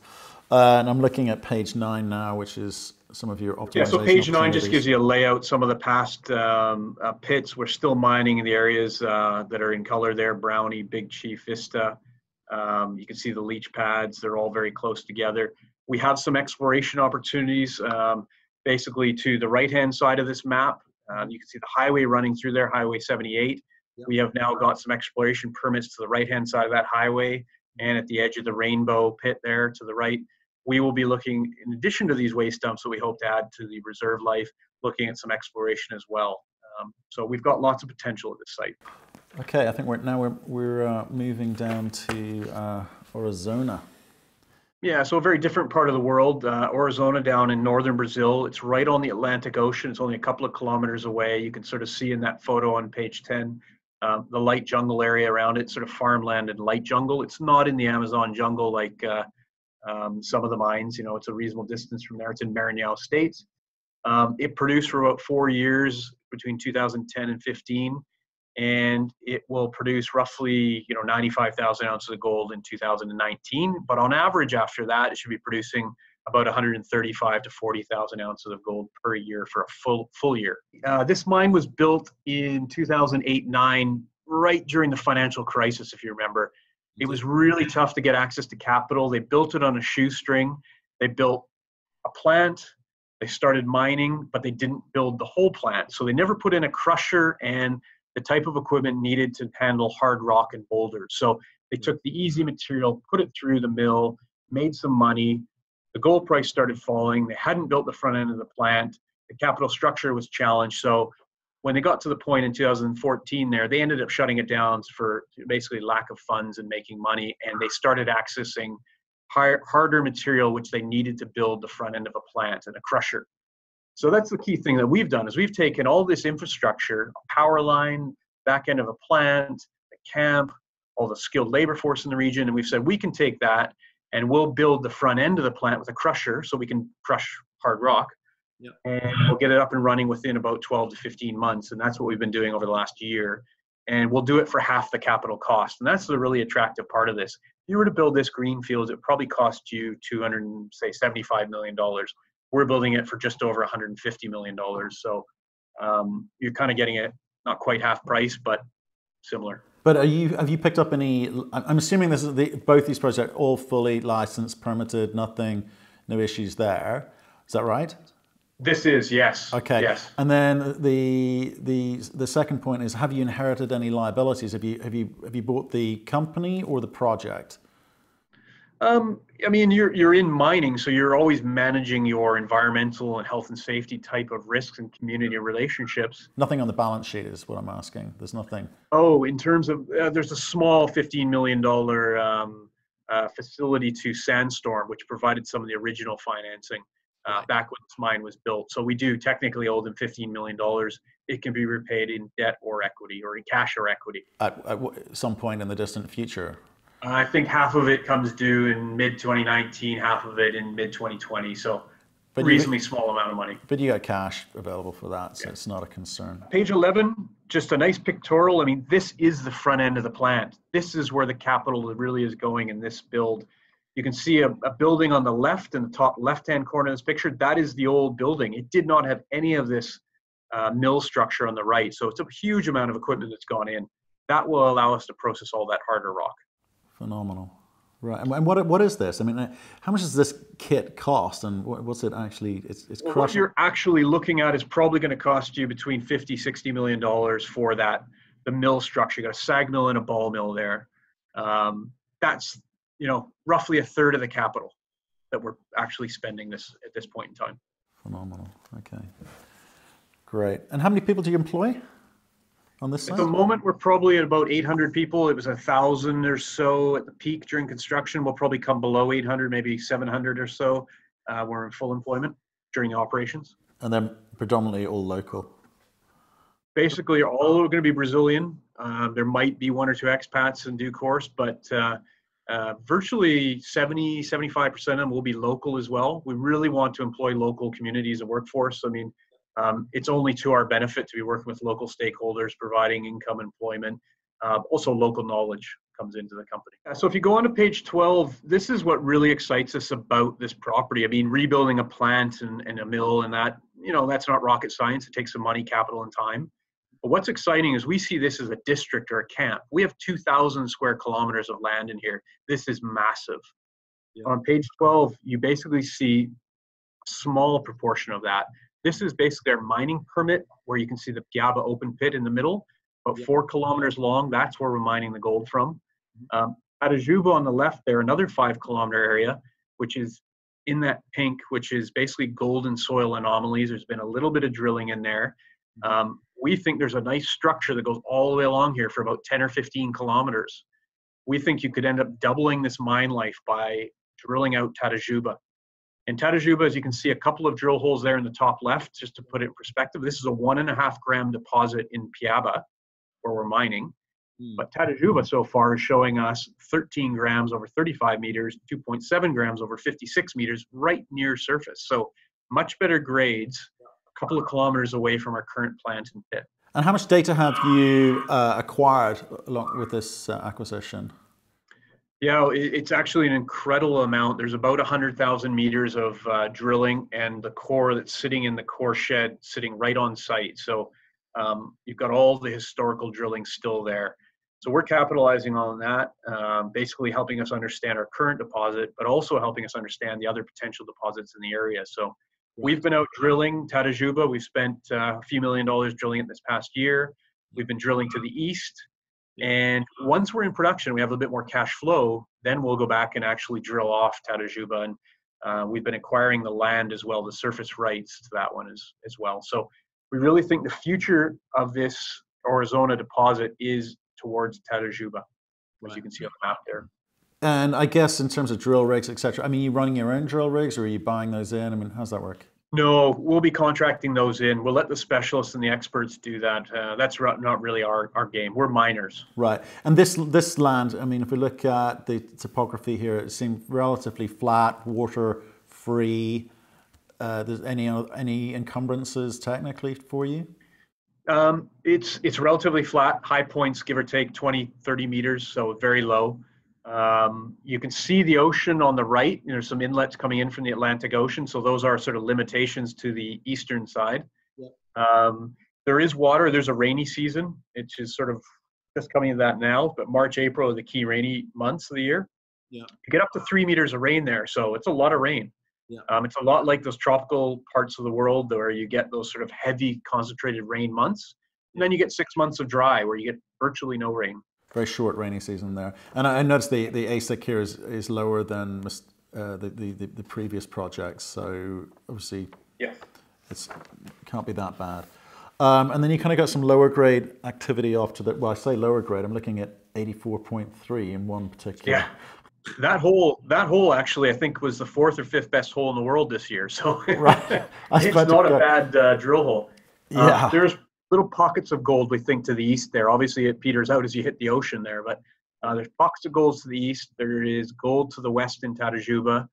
Speaker 1: Uh, and i'm looking at page nine now which is some of your optimization
Speaker 2: yeah so page nine just gives you a layout some of the past um, uh, pits. We're still mining in the areas uh, that are in color there brownie big chief vista um, you can see the leach pads, they're all very close together. We have some exploration opportunities um, basically to the right hand side of this map. Um, you can see the highway running through there, Highway 78. Yep. We have now got some exploration permits to the right hand side of that highway and at the edge of the rainbow pit there to the right. We will be looking, in addition to these waste dumps that we hope to add to the reserve life, looking at some exploration as well. Um, so we've got lots of potential at this site.
Speaker 1: Okay, I think we're now we're, we're uh, moving down to uh.
Speaker 2: Yeah, so a very different part of the world. Uh, down in northern Brazil. It's right on the Atlantic Ocean. It's only a couple of kilometers away. You can sort of see in that photo on page 10 um, the light jungle area around it, sort of farmland and light jungle. It's not in the Amazon jungle like uh, um, some of the mines. You know, it's a reasonable distance from there. It's in Maranhão State. Um, it produced for about four years between 2010 and 15 and it will produce roughly you know 95,000 ounces of gold in 2019. But on average, after that, it should be producing about 135 to 40,000 ounces of gold per year for a full full year. Uh, this mine was built in 2008-9, right during the financial crisis, if you remember. It was really tough to get access to capital. They built it on a shoestring. They built a plant. They started mining, but they didn't build the whole plant. So they never put in a crusher and the type of equipment needed to handle hard rock and boulders. So they hmm. took the easy material, put it through the mill, made some money. The gold price started falling. They hadn't built the front end of the plant. The capital structure was challenged. So when they got to the point in 2014 there, they ended up shutting it down for basically lack of funds and making money. And they started accessing higher, harder material, which they needed to build the front end of a plant and a crusher. So that's the key thing that we've done is we've taken all this infrastructure, power line, back end of a plant, a camp, all the skilled labor force in the region, and we've said we can take that and we'll build the front end of the plant with a crusher so we can crush hard rock. Yep. And we'll get it up and running within about 12 to 15 months. And that's what we've been doing over the last year. And we'll do it for half the capital cost. And that's the really attractive part of this. If you were to build this greenfield, it probably cost you 200, say, 75 million dollars. We're building it for just over 150 million dollars. So um, you're kind of getting it not quite half price, but similar.
Speaker 1: But are you have you picked up any? I'm assuming this is the, both these projects all fully licensed, permitted, nothing, no issues there. Is that right?
Speaker 2: This is yes.
Speaker 1: Okay.
Speaker 2: Yes.
Speaker 1: And then the the the second point is: Have you inherited any liabilities? Have you have you have you bought the company or the project?
Speaker 2: Um, I mean, you're you're in mining, so you're always managing your environmental and health and safety type of risks and community relationships.
Speaker 1: Nothing on the balance sheet is what I'm asking. There's nothing.
Speaker 2: Oh, in terms of uh, there's a small 15 million dollar um, uh, facility to Sandstorm, which provided some of the original financing uh, back when this mine was built. So we do technically owe them 15 million dollars. It can be repaid in debt or equity, or in cash or equity.
Speaker 1: At, at some point in the distant future.
Speaker 2: I think half of it comes due in mid 2019, half of it in mid 2020. So but reasonably you, small amount of money.
Speaker 1: But you got cash available for that, so yeah. it's not a concern.
Speaker 2: Page 11, just a nice pictorial. I mean, this is the front end of the plant. This is where the capital really is going in this build. You can see a, a building on the left in the top left-hand corner of this picture. That is the old building. It did not have any of this uh, mill structure on the right. So it's a huge amount of equipment that's gone in. That will allow us to process all that harder rock.
Speaker 1: Phenomenal. Right. And what, what is this? I mean, uh, how much does this kit cost and what's it actually, it's, it's
Speaker 2: well, What you're actually looking at is probably going to cost you between 50, 60 million dollars for that, the mill structure. You got a sag mill and a ball mill there. Um, that's, you know, roughly a third of the capital that we're actually spending this at this point in time.
Speaker 1: Phenomenal. Okay. Great. And how many people do you employ? On this
Speaker 2: side? At the moment, we're probably at about 800 people. It was a thousand or so at the peak during construction. We'll probably come below 800, maybe 700 or so. Uh, we're in full employment during the operations.
Speaker 1: And then predominantly all local.
Speaker 2: Basically, all are going to be Brazilian. Uh, there might be one or two expats in due course, but uh, uh, virtually 70, 75% of them will be local as well. We really want to employ local communities and workforce. I mean, um, it's only to our benefit to be working with local stakeholders, providing income employment. Uh, also, local knowledge comes into the company. So, if you go on to page 12, this is what really excites us about this property. I mean, rebuilding a plant and, and a mill, and that, you know, that's not rocket science. It takes some money, capital, and time. But what's exciting is we see this as a district or a camp. We have 2,000 square kilometers of land in here. This is massive. Yeah. On page 12, you basically see a small proportion of that. This is basically our mining permit where you can see the Piaba open pit in the middle, about four kilometers long. That's where we're mining the gold from. Mm-hmm. Um, Tatajuba on the left there, another five kilometer area, which is in that pink, which is basically golden soil anomalies. There's been a little bit of drilling in there. Mm-hmm. Um, we think there's a nice structure that goes all the way along here for about 10 or 15 kilometers. We think you could end up doubling this mine life by drilling out Tatajuba. In Tatajuba, as you can see, a couple of drill holes there in the top left, just to put it in perspective. This is a one and a half gram deposit in Piaba, where we're mining. Mm. But Tatajuba so far is showing us 13 grams over 35 meters, 2.7 grams over 56 meters, right near surface. So much better grades, a couple of kilometers away from our current plant and pit.
Speaker 1: And how much data have you uh, acquired along with this uh, acquisition?
Speaker 2: Yeah, it's actually an incredible amount. There's about 100,000 meters of uh, drilling and the core that's sitting in the core shed sitting right on site. So um, you've got all the historical drilling still there. So we're capitalizing on that, um, basically helping us understand our current deposit, but also helping us understand the other potential deposits in the area. So we've been out drilling Tatajuba. We've spent uh, a few million dollars drilling it this past year. We've been drilling to the east. And once we're in production, we have a bit more cash flow, then we'll go back and actually drill off Tatajuba. And uh, we've been acquiring the land as well, the surface rights to that one as, as well. So we really think the future of this Aurizona deposit is towards Tatajuba, as you can see on the map there.
Speaker 1: And I guess in terms of drill rigs, etc. I mean, you running your own drill rigs, or are you buying those in? I mean, how's that work?
Speaker 2: No, we'll be contracting those in. We'll let the specialists and the experts do that. Uh, that's not really our, our game. We're miners.
Speaker 1: Right. And this this land, I mean, if we look at the topography here, it seems relatively flat, water free. Uh, there's any any encumbrances technically for you?
Speaker 2: Um, it's it's relatively flat, high points, give or take 20, 30 meters, so very low. Um, you can see the ocean on the right. There's some inlets coming in from the Atlantic Ocean, so those are sort of limitations to the eastern side. Yeah. Um, there is water. There's a rainy season, which is sort of just coming to that now. But March, April are the key rainy months of the year. Yeah. You get up to three meters of rain there, so it's a lot of rain. Yeah. Um, it's a lot like those tropical parts of the world where you get those sort of heavy concentrated rain months, and then you get six months of dry where you get virtually no rain
Speaker 1: very short rainy season there. And I, I noticed the, the AISC here is, is lower than uh, the, the, the, previous projects. So obviously,
Speaker 2: yeah,
Speaker 1: it's can't be that bad. Um, and then you kind of got some lower grade activity off to the, well, I say lower grade, I'm looking at 84.3 in one particular.
Speaker 2: Yeah. That hole, that hole actually, I think was the fourth or fifth best hole in the world this year. So right. (laughs) (laughs) it's not a bad uh, drill hole. Uh, yeah. There's little pockets of gold, we think, to the east there. Obviously, it peters out as you hit the ocean there, but uh, there's pockets of gold to the east. There is gold to the west in Tatajuba.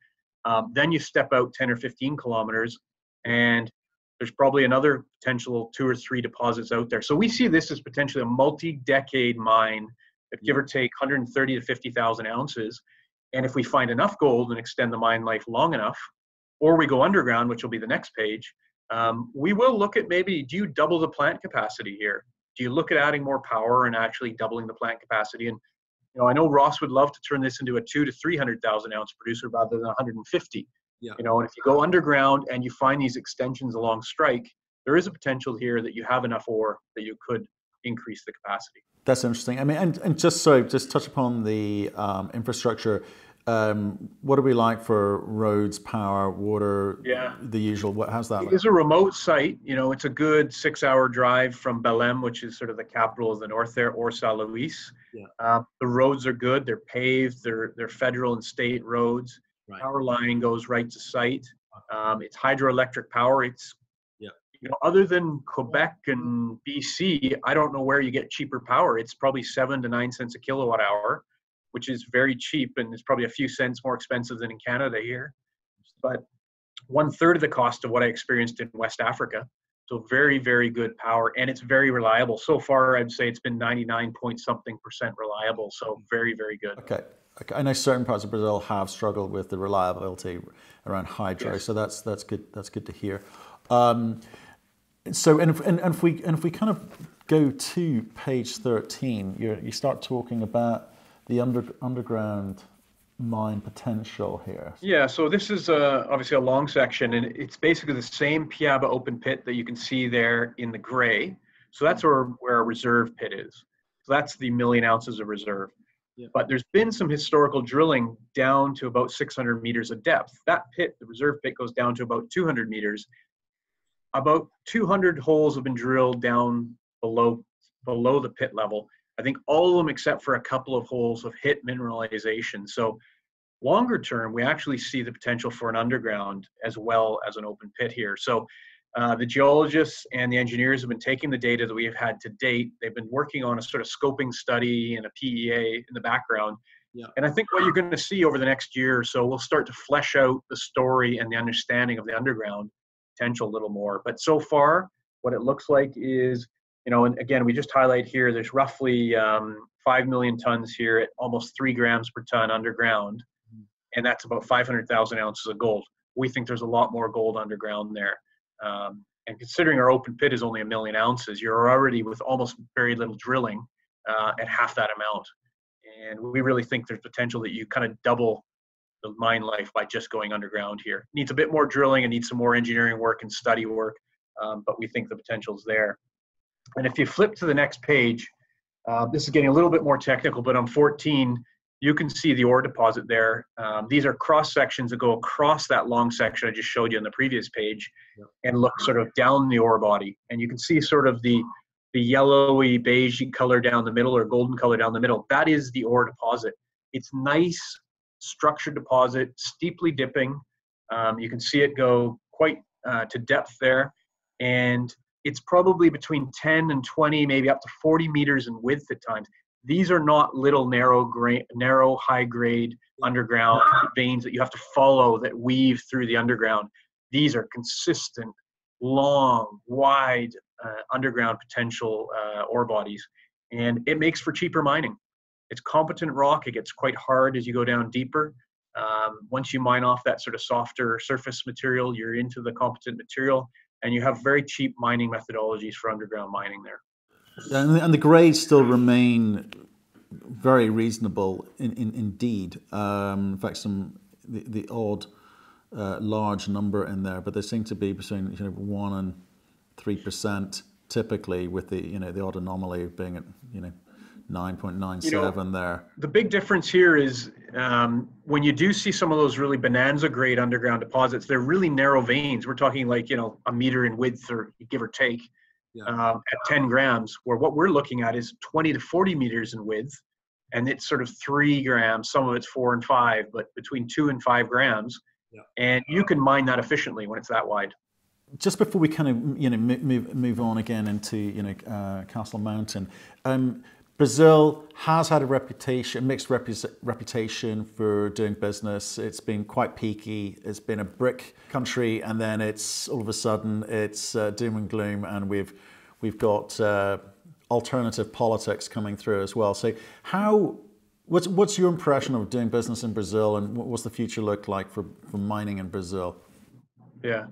Speaker 2: Um, then you step out 10 or 15 kilometers, and there's probably another potential two or three deposits out there. So we see this as potentially a multi-decade mine that give or take 130 to 50,000 ounces. And if we find enough gold and extend the mine life long enough, or we go underground, which will be the next page, um, we will look at maybe do you double the plant capacity here? Do you look at adding more power and actually doubling the plant capacity? And you know, I know Ross would love to turn this into a two to three hundred thousand ounce producer rather than 150. Yeah. You know, and if you go underground and you find these extensions along strike, there is a potential here that you have enough ore that you could increase the capacity.
Speaker 1: That's interesting. I mean, and, and just so just touch upon the um, infrastructure. Um, what are we like for roads, power, water?
Speaker 2: Yeah,
Speaker 1: the usual. What how's that?
Speaker 2: It is a remote site. You know, it's a good six-hour drive from Belém, which is sort of the capital of the north there, or São Luís. Yeah. Uh, the roads are good. They're paved. They're they're federal and state roads. Right. Power line goes right to site. Um, it's hydroelectric power. It's yeah. You know, other than Quebec and BC, I don't know where you get cheaper power. It's probably seven to nine cents a kilowatt hour which is very cheap and is probably a few cents more expensive than in Canada here. But one third of the cost of what I experienced in West Africa. So very, very good power, and it's very reliable. So far, I'd say it's been 99 point something percent reliable. So very, very good.
Speaker 1: Okay. okay. I know certain parts of Brazil have struggled with the reliability around hydro, yes. so that's that's good. That's good to hear. Um, so, and if, and, and if we and if we kind of go to page 13, you you start talking about the under, underground mine potential here?
Speaker 2: Yeah, so this is uh, obviously a long section, and it's basically the same Piaba open pit that you can see there in the gray. So that's where, where our reserve pit is. So that's the million ounces of reserve. Yeah. But there's been some historical drilling down to about 600 meters of depth. That pit, the reserve pit, goes down to about 200 meters. About 200 holes have been drilled down below below the pit level, I think all of them, except for a couple of holes, have hit mineralization. So longer term, we actually see the potential for an underground as well as an open pit here. So uh, the geologists and the engineers have been taking the data that we have had to date. They've been working on a sort of scoping study and a PEA in the background. Yeah. And I think what you're going to see over the next year or so, we'll start to flesh out the story and the understanding of the underground potential a little more. But so far, what it looks like is you know, and again, we just highlight here, there's roughly um, 5 million tons here at almost three grams per ton underground. Mm-hmm. And that's about 500,000 ounces of gold. We think there's a lot more gold underground there. Um, and considering our open pit is only a million ounces, you're already with almost very little drilling uh, at half that amount. And we really think there's potential that you kind of double the mine life by just going underground here. It needs a bit more drilling and needs some more engineering work and study work, um, but we think the potential is there. And if you flip to the next page, uh, this is getting a little bit more technical, but on 14, you can see the ore deposit there. Um, these are cross sections that go across that long section I just showed you on the previous page yep. and look sort of down the ore body. And you can see sort of the, the yellowy beige color down the middle or golden color down the middle. That is the ore deposit. It's nice, structured deposit, steeply dipping. Um, you can see it go quite uh, to depth there. And it's probably between 10 and 20, maybe up to 40 meters in width at times. These are not little narrow gra- narrow high grade underground veins that you have to follow that weave through the underground. These are consistent long wide uh, underground potential uh, ore bodies and it makes for cheaper mining. It's competent rock. It gets quite hard as you go down deeper. Um, once you mine off that sort of softer surface material you're into the competent material and you have very cheap mining methodologies for underground mining there
Speaker 1: and, and the grades still remain very reasonable in, in, indeed. Um, in fact, some the, the odd uh, large number in there, but they seem to be between you know, one and three percent typically, with the you know the odd anomaly being at you know 9.97 you know, there.
Speaker 2: The big difference here is um, when you do see some of those really bonanza grade underground deposits, they're really narrow veins. We're talking like, you know, a meter in width or give or take yeah. um, at 10 grams, where what we're looking at is 20 to 40 meters in width, and it's sort of three grams. Some of it's four and five, but between two and five grams. Yeah. And you can mine that efficiently when it's that wide.
Speaker 1: Just before we kind of you know move move on again into you know uh, Castle Mountain, um, Brazil has had a reputation, a mixed reputation for doing business. It's been quite peaky. It's been a BRIC country, and then it's all of a sudden it's uh, doom and gloom, and we've we've got uh, alternative politics coming through as well. So, how what's what's your impression of doing business in Brazil, and what's the future look like for, for mining in Brazil?
Speaker 2: Yeah.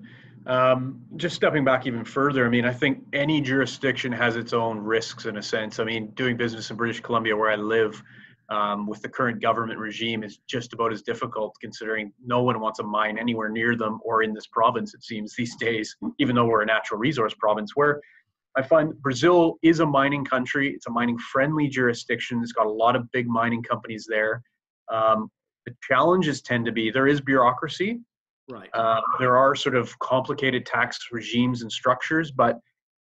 Speaker 2: Um, just stepping back even further, I mean, I think any jurisdiction has its own risks in a sense. I mean, doing business in British Columbia, where I live, um, with the current government regime is just about as difficult, considering no one wants a mine anywhere near them or in this province, it seems these days, even though we're a natural resource province. Where I find Brazil is a mining country, it's a mining friendly jurisdiction, it's got a lot of big mining companies there. Um, the challenges tend to be there is bureaucracy,
Speaker 3: Right. Uh,
Speaker 2: there are sort of complicated tax regimes and structures, but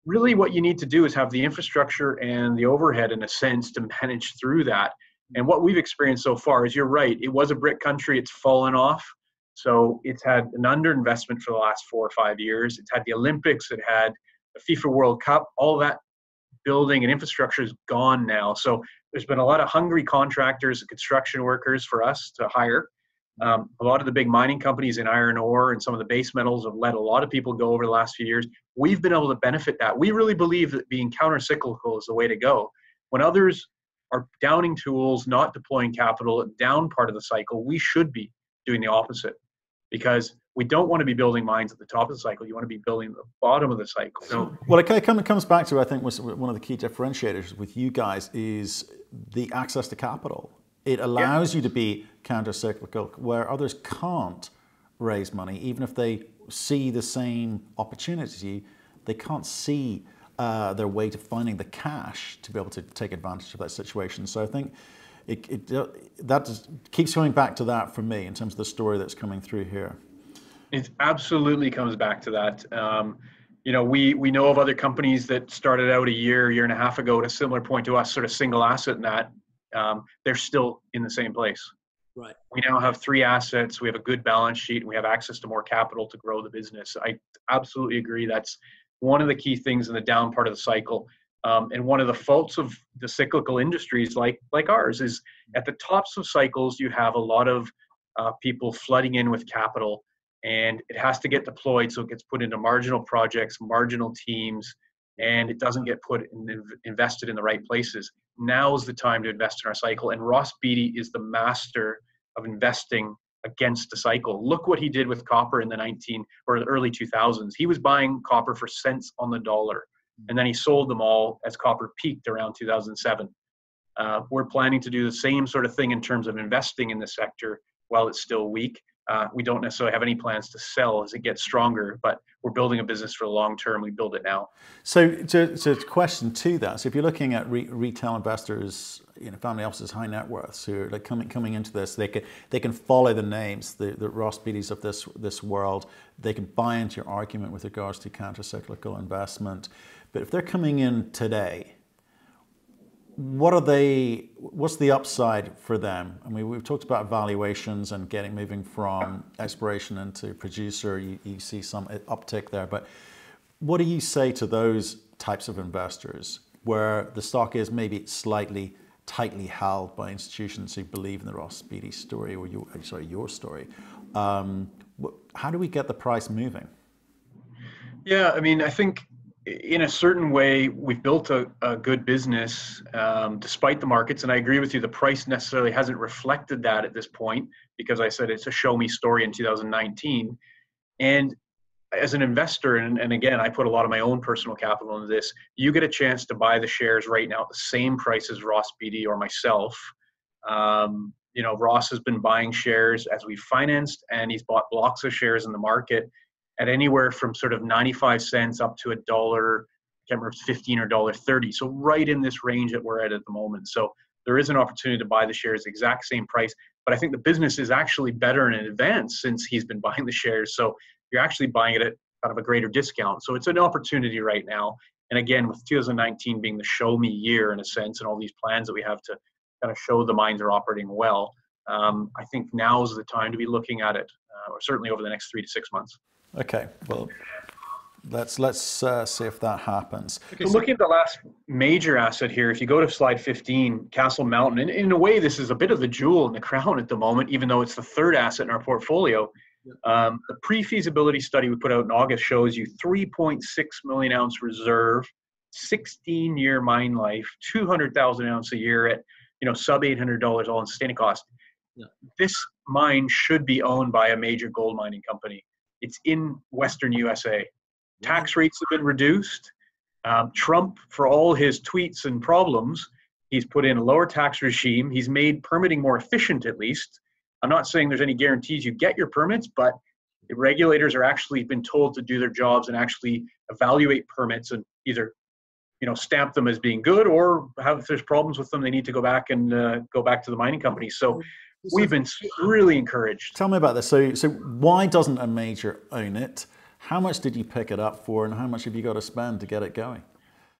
Speaker 2: really what you need to do is have the infrastructure and the overhead, in a sense, to manage through that. And what we've experienced so far is you're right, it was a BRIC country, it's fallen off. So it's had an underinvestment for the last four or five years. It's had the Olympics, it had the FIFA World Cup, all that building and infrastructure is gone now. So there's been a lot of hungry contractors and construction workers for us to hire. Um, a lot of the big mining companies in iron ore and some of the base metals have let a lot of people go over the last few years. We've been able to benefit that. We really believe that being counter-cyclical is the way to go. When others are downing tools, not deploying capital, down part of the cycle, we should be doing the opposite because we don't want to be building mines at the top of the cycle. You want to be building the bottom of the cycle. So,
Speaker 1: well, it comes back to I think was one of the key differentiators with you guys is the access to capital. It allows yeah. you to be counter-cyclical where others can't raise money, even if they see the same opportunity, they can't see uh, their way to finding the cash to be able to take advantage of that situation. So I think it, it uh, that just keeps coming back to that for me in terms of the story that's coming through here.
Speaker 2: It absolutely comes back to that. Um, you know, we we know of other companies that started out a year, year and a half ago at a similar point to us, sort of single asset in that um, they're still in the same place.
Speaker 3: Right.
Speaker 2: We now have three assets. We have a good balance sheet, and we have access to more capital to grow the business. I absolutely agree. That's one of the key things in the down part of the cycle. Um, and one of the faults of the cyclical industries like like ours is at the tops of cycles you have a lot of uh, people flooding in with capital, and it has to get deployed, so it gets put into marginal projects, marginal teams, and it doesn't get put in, invested in the right places now is the time to invest in our cycle. And Ross Beaty is the master of investing against the cycle. Look what he did with copper in the 19 or the early 2000s. He was buying copper for cents on the dollar, and then he sold them all as copper peaked around 2007. Uh, we're planning to do the same sort of thing in terms of investing in the sector while it's still weak. Uh, we don't necessarily have any plans to sell as it gets stronger, but we're building a business for the long term. We build it now.
Speaker 1: So, to, so question to that. So, if you're looking at re- retail investors, you know, family offices, high net worths who are like coming coming into this, they can they can follow the names, the, the Ross Beatys of this this world. They can buy into your argument with regards to counter-cyclical investment. But if they're coming in today, what are they what's the upside for them? I mean we've talked about valuations and getting moving from exploration into producer. You, you, see some uptick there. But what do you say to those types of investors where the stock is maybe slightly tightly held by institutions who believe in the Ross Beaty story or your, sorry your story? Um, how do we get the price moving?
Speaker 2: Yeah i mean i think in a certain way, we've built a, a good business um, despite the markets. And I agree with you, the price necessarily hasn't reflected that at this point because I said it's a show me story in 2019. And as an investor, and, and again, I put a lot of my own personal capital into this, you get a chance to buy the shares right now at the same price as Ross Beaty or myself. Um, you know, Ross has been buying shares as we financed, and he's bought blocks of shares in the market at anywhere from sort of 95 cents up to a dollar, can't remember if it's 15 or dollar 30. So right in this range that we're at at the moment. So there is an opportunity to buy the shares exact same price. But I think the business is actually better in advance since he's been (laughs) buying the shares. So you're actually buying it at kind of a greater discount. So it's an opportunity right now. And again, with 2019 being the show me year in a sense, and all these plans that we have to kind of show the mines are operating well, um, I think now is the time to be looking at it, uh, or certainly over the next three to six months.
Speaker 1: Okay, well, let's let's uh, see if that happens.
Speaker 2: Okay, so looking at the last major asset here, if you go to slide 15, Castle Mountain, and in a way, this is a bit of the jewel in the (laughs) crown at the moment, even though it's the third asset in our portfolio. Um, the pre-feasibility study we put out in August shows you 3.6 million ounce reserve, 16 year mine life, 200,000 ounce a year at you know sub $800 all in sustaining cost. Yeah. This mine should be owned by a major gold mining company. It's in Western USA. Tax rates have been reduced. Um, Trump, for all his tweets and problems, he's put in a lower tax regime. He's made permitting more efficient, at least. I'm not saying there's any guarantees you get your permits, but the regulators are actually been told to do their jobs and actually evaluate permits and either you know stamp them as being good or have if there's problems with them they need to go back and uh, go back to the mining company so We've been really encouraged.
Speaker 1: Tell me about this. So, so why doesn't a major own it? How much did you pick it up for, and how much have you got to spend to get it going?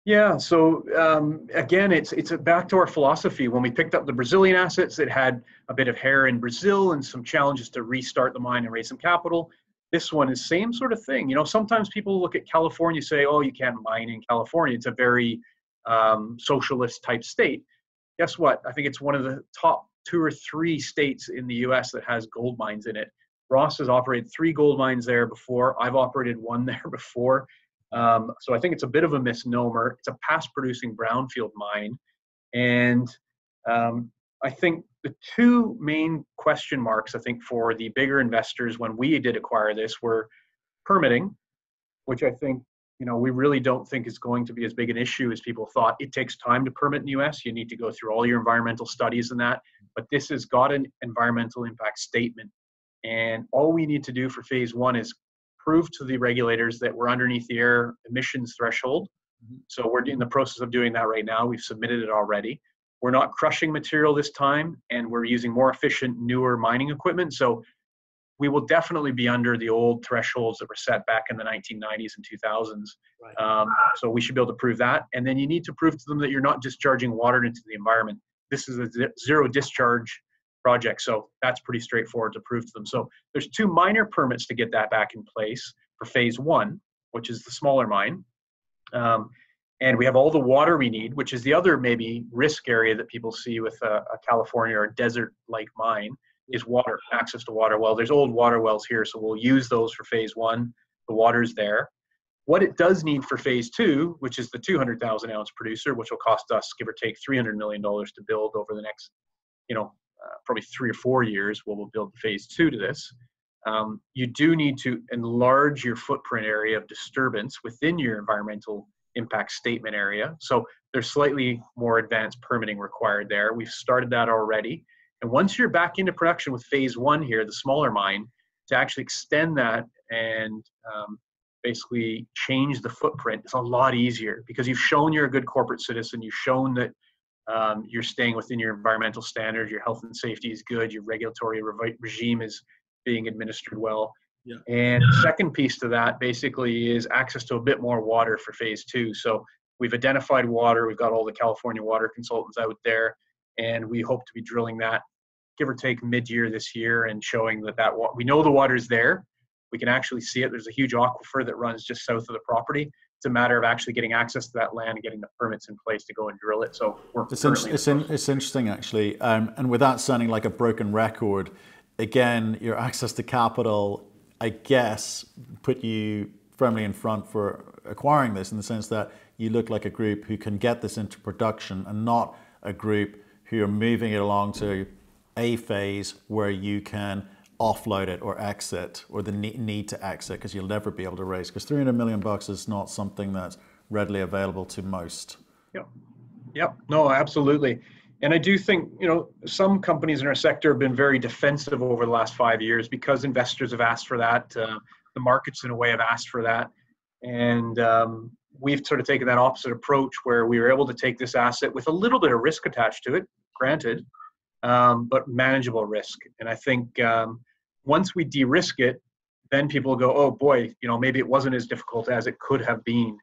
Speaker 2: Yeah. So um, again, it's it's back to our philosophy. When we picked up the Brazilian assets, it had a bit of hair in Brazil and some challenges to restart the mine and raise some capital. This one is same sort of thing. You know, sometimes people look at California, say, "Oh, you can't mine in California. It's a very um, socialist type state." Guess what? I think it's one of the top two or three states in the US that has gold mines in it. Ross has operated three gold mines there before. I've operated one (laughs) there before. Um, so I think it's a bit of a misnomer. It's a past producing brownfield mine. And um, I think the two main question marks, I think, for the bigger investors when we did acquire this were permitting, which I think you know, we really don't think it's going to be as big an issue as people thought. It takes time to permit in the US. You need to go through all your environmental studies and that. But this has got an environmental impact statement. And all we need to do for phase one is prove to the regulators that we're underneath the air emissions threshold. Mm-hmm. So we're in the process of doing that right now. We've submitted it already. We're not crushing material this time, and we're using more efficient, newer mining equipment. So we will definitely be under the old thresholds that were set back in the 1990s and 2000s. Right. Um, so we should be able to prove that. And then you need to prove to them that you're not discharging water into the environment. This is a zero discharge project. So that's pretty straightforward to prove to them. So there's two minor permits to get that back in place for phase one, which is the smaller mine. Um, and we have all the water we need, which is the other maybe risk area that people see with a, a California or desert like mine is water, access to water well. There's old water wells here, so we'll use those for phase one. The water's there. What it does need for phase two, which is the 200,000 ounce producer, which will cost us, give or take, $300 million to build over the next, you know, uh, probably three or four years, where we'll build phase two to this. Um, you do need to enlarge your footprint area of disturbance within your environmental impact statement area. So there's slightly more advanced permitting required there. We've started that already. And once you're back into production with phase one here, the smaller mine, to actually extend that and um, basically change the footprint is a lot easier because you've shown you're a good corporate citizen. You've shown that um, you're staying within your environmental standards, your health and safety is good, your regulatory re- regime is being administered well. Yeah. And second piece to that basically is access to a bit more water for phase two. So we've identified water, we've got all the California water consultants out there, and we hope to be drilling that give or take mid-year this year and showing that that we know the water is there. We can actually see it. There's a huge aquifer that runs just south of the property. It's a matter of actually getting access to that land and getting the permits in place to go and drill it. So we're
Speaker 1: it's, in, it's, in, it's interesting actually, um, and without sounding like a broken record, again, your access to capital, I guess, put you firmly in front for acquiring this in the sense that you look like a group who can get this into production and not a group who are moving it along to a phase where you can offload it or exit or the need to exit because you'll never be able to raise because 300 million bucks is not something that's readily available to most.
Speaker 2: Yep. Yep. No, absolutely. And I do think, you know, some companies in our sector have been very defensive over the last five years because investors have asked for that. Uh, the markets, in a way, have asked for that. And um, we've sort of taken that opposite approach where we were able to take this asset with a little bit of risk attached to it, granted, um, but manageable risk. And I think um, once we de-risk it, then people go, oh boy, you know, maybe it wasn't as difficult as it could have been,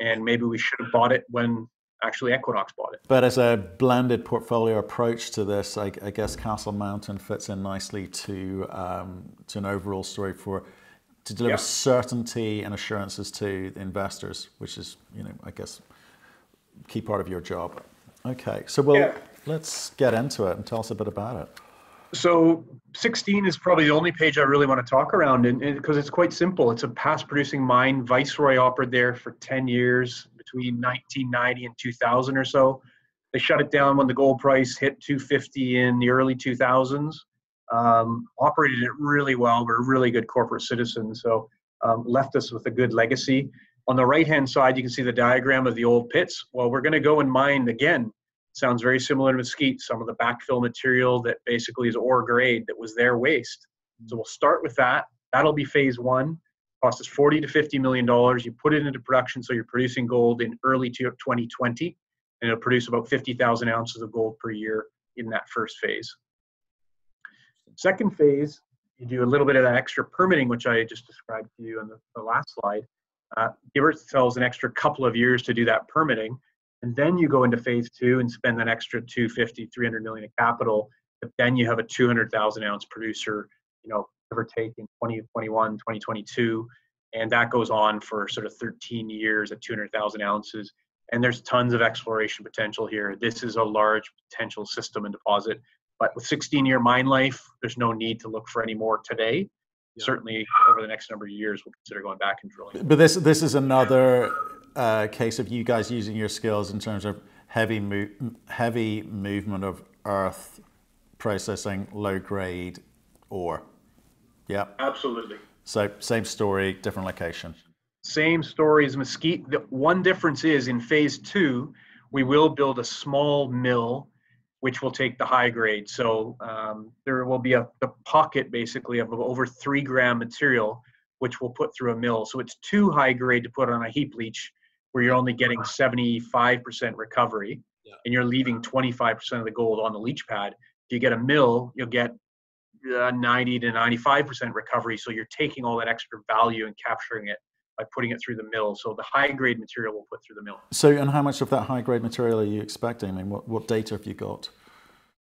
Speaker 2: and maybe we should have bought it when actually Equinox bought it.
Speaker 1: But as a blended portfolio approach to this, I, I guess Castle Mountain fits in nicely to um, to an overall story for to deliver yeah. certainty and assurances to the investors, which is, you know, I guess, key part of your job. Okay, so we'll. Yeah let's get into it and tell us a bit about it.
Speaker 2: So 16 is probably the only page I really want to talk around because it's quite simple. It's a past producing mine. Viceroy operated there for 10 years between 1990 and 2000 or so. They shut it down when the gold price hit 250 in the early 2000s. Um, operated it really well. We're really good corporate citizens, so um, left us with a good legacy. On the right hand side, you can see the diagram of the old pits. Well, we're going to go and mine again Sounds very similar to Mesquite, some of the backfill material that basically is ore grade that was their waste. So we'll start with that. That'll be phase one. Cost us 40 to 50 million dollars. You put it into production, so you're producing gold in early 2020, and it'll produce about 50,000 ounces of gold per year in that first phase. Second phase, you do a little bit of that extra permitting, which I just described to you on the, the last slide. Uh, give ourselves an extra couple of years to do that permitting and then you go into phase two and spend that extra 250 300 million of capital but then you have a 200000 ounce producer you know give or take in 2021 2022 and that goes on for sort of 13 years at 200000 ounces. And there's tons of exploration potential here. This is a large potential system and deposit but with 16 year mine life there's no need to look for any more today yeah. certainly over the next number of years we'll consider going back and drilling
Speaker 1: but this this is another uh, case of you guys using your skills in terms of heavy mo- heavy movement of earth processing low grade ore. Yeah.
Speaker 2: Absolutely.
Speaker 1: So same story, different location.
Speaker 2: Same story as Mesquite. The one difference is in phase two, we will build a small mill which will take the high grade. So um, there will be a, a pocket basically of over three gram material, which we'll put through a mill. So it's too high grade to put on a heap leach where you're only getting 75% recovery yeah. and you're leaving 25% of the gold on the leach pad. If you get a mill, you'll get uh, 90 to 95% recovery. So you're taking all that extra value and capturing it by putting it through the mill. So the high grade material we'll put through the mill.
Speaker 1: So, and how much of that high grade material are you expecting? I mean, what, what data have you got?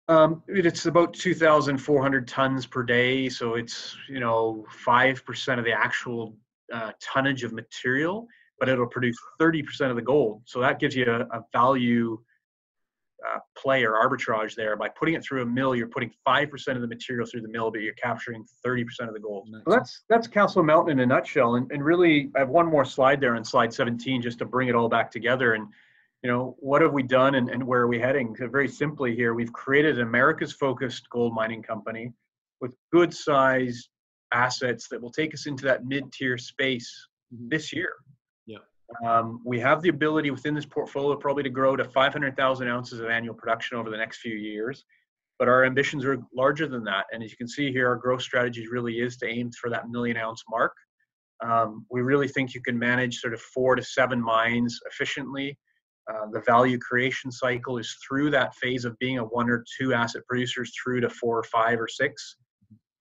Speaker 2: Um, it's about 2,400 tons per day. So it's, you know, 5% of the actual uh, tonnage of material but it'll produce 30% of the gold. So that gives you a, a value uh, play or arbitrage there. By putting it through a mill, you're putting 5% of the material through the mill, but you're capturing 30% of the gold. Nice. So that's that's Castle Mountain in a nutshell. And, and really, I have one more slide there on slide 17 just to bring it all back together. And, you know, what have we done and, and where are we heading? So very simply here, we've created an America's focused gold mining company with good sized assets that will take us into that mid-tier space mm-hmm. this year. Um, we have the ability within this portfolio probably to grow to 500,000 ounces of annual production over the next few years. but our ambitions are larger than that. And as you can see here, our growth strategy really is to aim for that million ounce mark. Um, we really think you can manage sort of four to seven mines efficiently. Uh, the value creation cycle is through that phase of being a one or two asset producers through to four or five or six.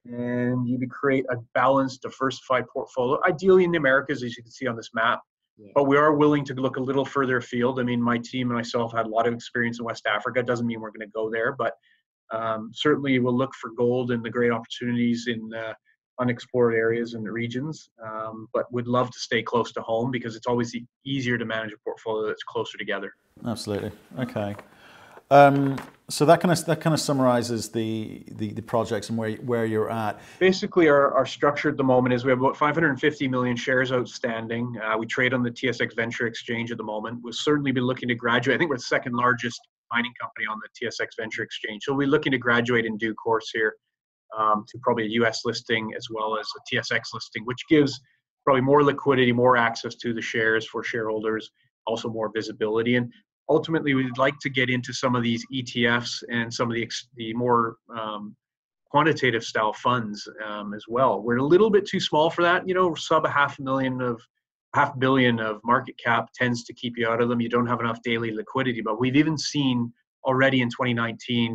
Speaker 2: And you create a balanced, diversified portfolio, ideally in the Americas, as you can see on this map. Yeah. But we are willing to look a little further afield. I mean, my team and myself had a lot of experience in West Africa. Doesn't mean we're going to go there, but um, certainly we'll look for gold and the great opportunities in uh, unexplored areas and regions. Um, but would love to stay close to home because it's always easier to manage a portfolio that's closer together.
Speaker 1: Absolutely. Okay. Um, so that kind of that kind of summarizes the, the, the projects and where where you're at.
Speaker 2: Basically, our, our structure at the moment is we have about 550 million shares outstanding. Uh, we trade on the TSX Venture Exchange at the moment. We'll certainly be looking to graduate. I think we're the second largest mining company on the TSX Venture Exchange. So we'll be looking to graduate in due course here um, to probably a US listing as well as a TSX listing, which gives probably more liquidity, more access to the shares for shareholders, also more visibility. And ultimately we'd like to get into some of these ETFs and some of the the more um, quantitative style funds um, as well. We're a little bit too small for that. You know, sub a half million of half billion of market cap tends to keep you out of them. You don't have enough daily liquidity. But we've even seen already in 2019,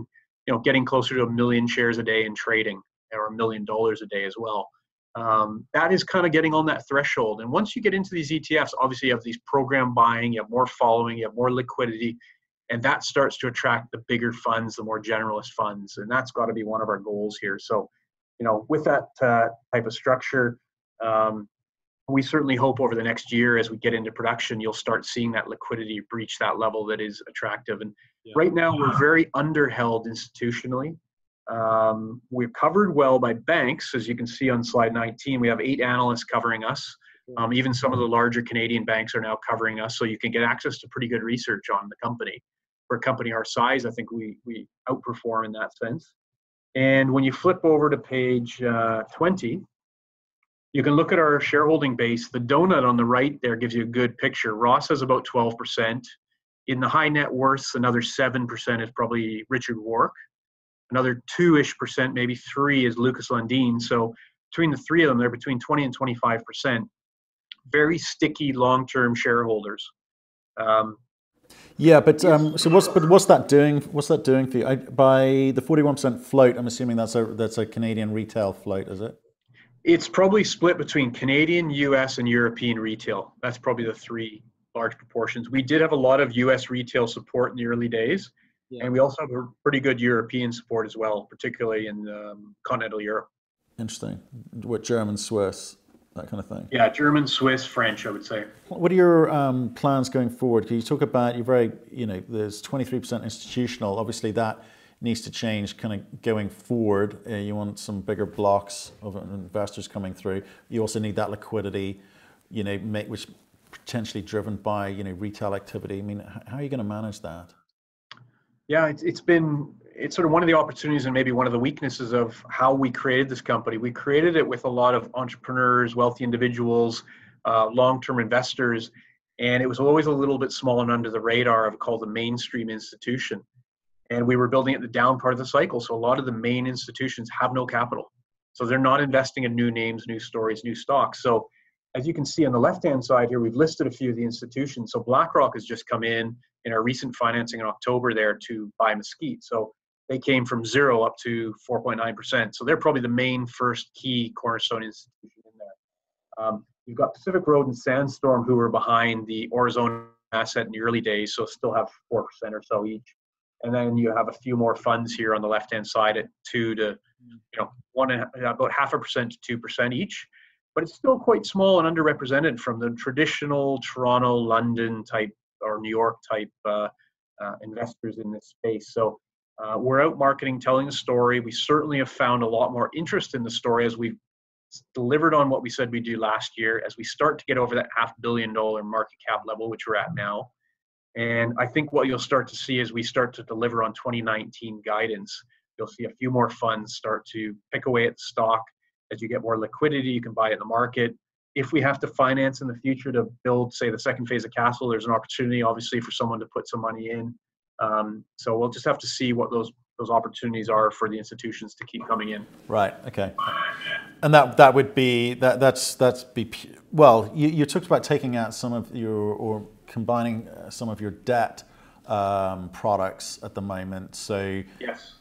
Speaker 2: you know, getting closer to a million shares a day in trading or a million dollars a day as well um, that is kind of getting on that threshold. And once you get into these ETFs, obviously you have these program buying, you have more following, you have more liquidity, and that starts to attract the bigger funds, the more generalist funds, and that's got to be one of our goals here. So, you know, with that uh, type of structure, um, we certainly hope over the next year as we get into production, you'll start seeing that liquidity breach that level that is attractive. And yeah. right now, we're (clears throat) very underheld institutionally. Um, we're covered well by banks, as you can see on slide 19. We have eight analysts covering us. Um, even some of the larger Canadian banks are now covering us, so you can get access to pretty good research on the company. For a company our size, I think we we outperform in that sense. And when you flip over to page uh, 20, you can look at our shareholding base. The donut on the right there gives you a good picture. Ross has about 12%. In the high net worths, another 7% is probably Richard Warke another two ish percent, maybe three is Lukas Lundin. So between the three of them, they're between 20 and 25 percent. Very sticky long term shareholders. Um,
Speaker 1: yeah, but um, so what's but what's that doing? What's that doing for you? I, by the forty-one percent float, I'm assuming that's a that's a Canadian retail float, is it?
Speaker 2: It's probably split between Canadian, U.S., and European retail. That's probably the three large proportions. We did have a lot of U.S. retail support in the early days, yeah. And we also have a pretty good European support as well, particularly in um, continental Europe.
Speaker 1: Interesting. What German, Swiss, that kind of thing.
Speaker 2: Yeah, German, Swiss, French, I would say.
Speaker 1: What are your um, plans going forward? Can you talk about you're very, you know, there's 23% institutional. Obviously, that needs to change kind of going forward. Uh, you want some bigger blocks of investors coming through. You also need that liquidity, you know, make, which potentially driven by you know retail activity. I mean, how are you going to manage that?
Speaker 2: Yeah, it's, it's been it's sort of one of the opportunities and maybe one of the weaknesses of how we created this company. We created it with a lot of entrepreneurs, wealthy individuals, uh, long-term investors, and it was always a little bit small and under the radar of called the mainstream institution. And we were building at the down part of the cycle, so a lot of the main institutions have no capital, so they're not investing in new names, new stories, new stocks. So as you can see on the left-hand side here, we've listed a few of the institutions. So BlackRock has just come in in our recent financing in October there to buy Mesquite. So they came from zero up to 4.9%. So they're probably the main first key cornerstone institution in there. Um, you've got Pacific Road and Sandstorm who were behind the Aurizona asset in the early days, so still have 4% or so each. And then you have a few more funds here on the left-hand side at two to, you know, one about half a percent to two percent each but it's still quite small and underrepresented from the traditional Toronto, London type or New York type uh, uh, investors in this space. So uh, we're out marketing, telling the story. We certainly have found a lot more interest in the story as we've delivered on what we said we would do last year, as we start to get over that half billion dollar market cap level, which we're at now. And I think what you'll start to see as we start to deliver on 2019 guidance, you'll see a few more funds start to pick away at the stock as you get more liquidity, you can buy it in the market. If we have to finance in the future to build, say, the second phase of Castle, there's an opportunity, obviously, for someone to put some money in. Um, so we'll just have to see what those those opportunities are for the institutions to keep coming in.
Speaker 1: Right. Okay. And that that would be that that's that's be well. You, you talked about taking out some of your or combining uh, some of your debt um, products at the moment. So
Speaker 2: yes,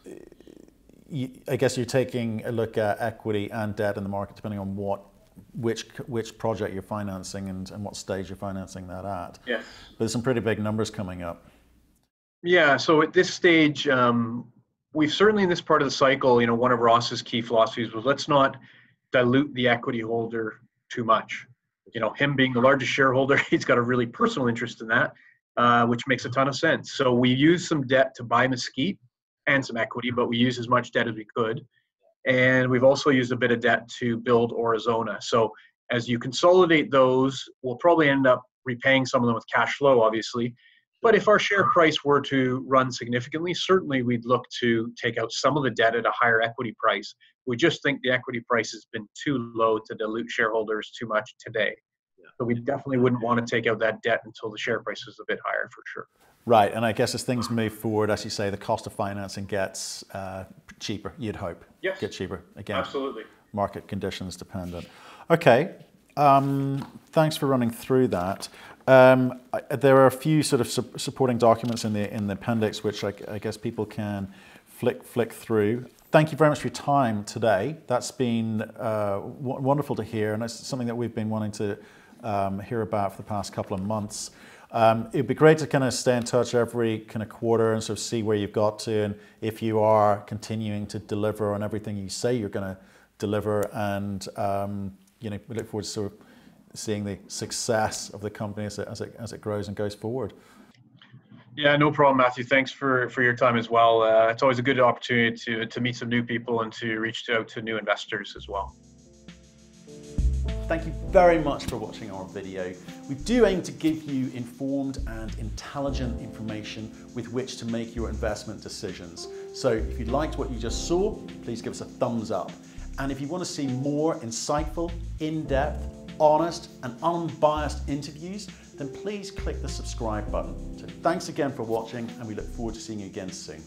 Speaker 1: I guess you're taking a look at equity and debt in the market, depending on what which which project you're financing and, and what stage you're financing that at.
Speaker 2: Yes.
Speaker 1: But there's some pretty big numbers coming up.
Speaker 2: Yeah. So at this stage, um, we've certainly in this part of the cycle, you know, one of Ross's key philosophies was let's not dilute the equity holder too much. You know, him being the largest shareholder, (laughs) he's got a really personal interest in that, uh, which makes a ton of sense. So we used some debt to buy Mesquite and some equity, but we used as much debt as we could. And we've also used a bit of debt to build Aurizona. So as you consolidate those, we'll probably end up repaying some of them with cash flow, obviously. But if our share price were to run significantly, certainly we'd look to take out some of the debt at a higher equity price. We just think the equity price has been too low to dilute shareholders too much today. So we definitely wouldn't want to take out that debt until the share price is a bit higher for sure.
Speaker 1: Right, and I guess as things move forward, as you say, the cost of financing gets uh, cheaper. You'd hope.
Speaker 2: Yes.
Speaker 1: Get cheaper again.
Speaker 2: Absolutely.
Speaker 1: Market conditions dependent. Okay. Um, thanks for running through that. Um, I, there are a few sort of su supporting documents in the in the appendix, which I, I, guess people can flick flick through. Thank you very much for your time today. That's been uh, wonderful to hear, and it's something that we've been wanting to um, hear about for the past couple of months. Um, it'd be great to kind of stay in touch every kind of quarter and sort of see where you've got to and if you are continuing to deliver on everything you say you're going to deliver. And um, you know, we look forward to sort of seeing the success of the company as it, as it, as it grows and goes forward.
Speaker 2: Yeah, no problem, Matthew. Thanks for, for your time as well. Uh, it's always a good opportunity to, to meet some new people and to reach out to new investors as well.
Speaker 1: Thank you very much for watching our video. We do aim to give you informed and intelligent information with which to make your investment decisions. So if you liked what you just saw, please give us a thumbs up. And if you want to see more insightful, in-depth, honest and unbiased interviews, then please click the subscribe button. So thanks again for watching and we look forward to seeing you again soon.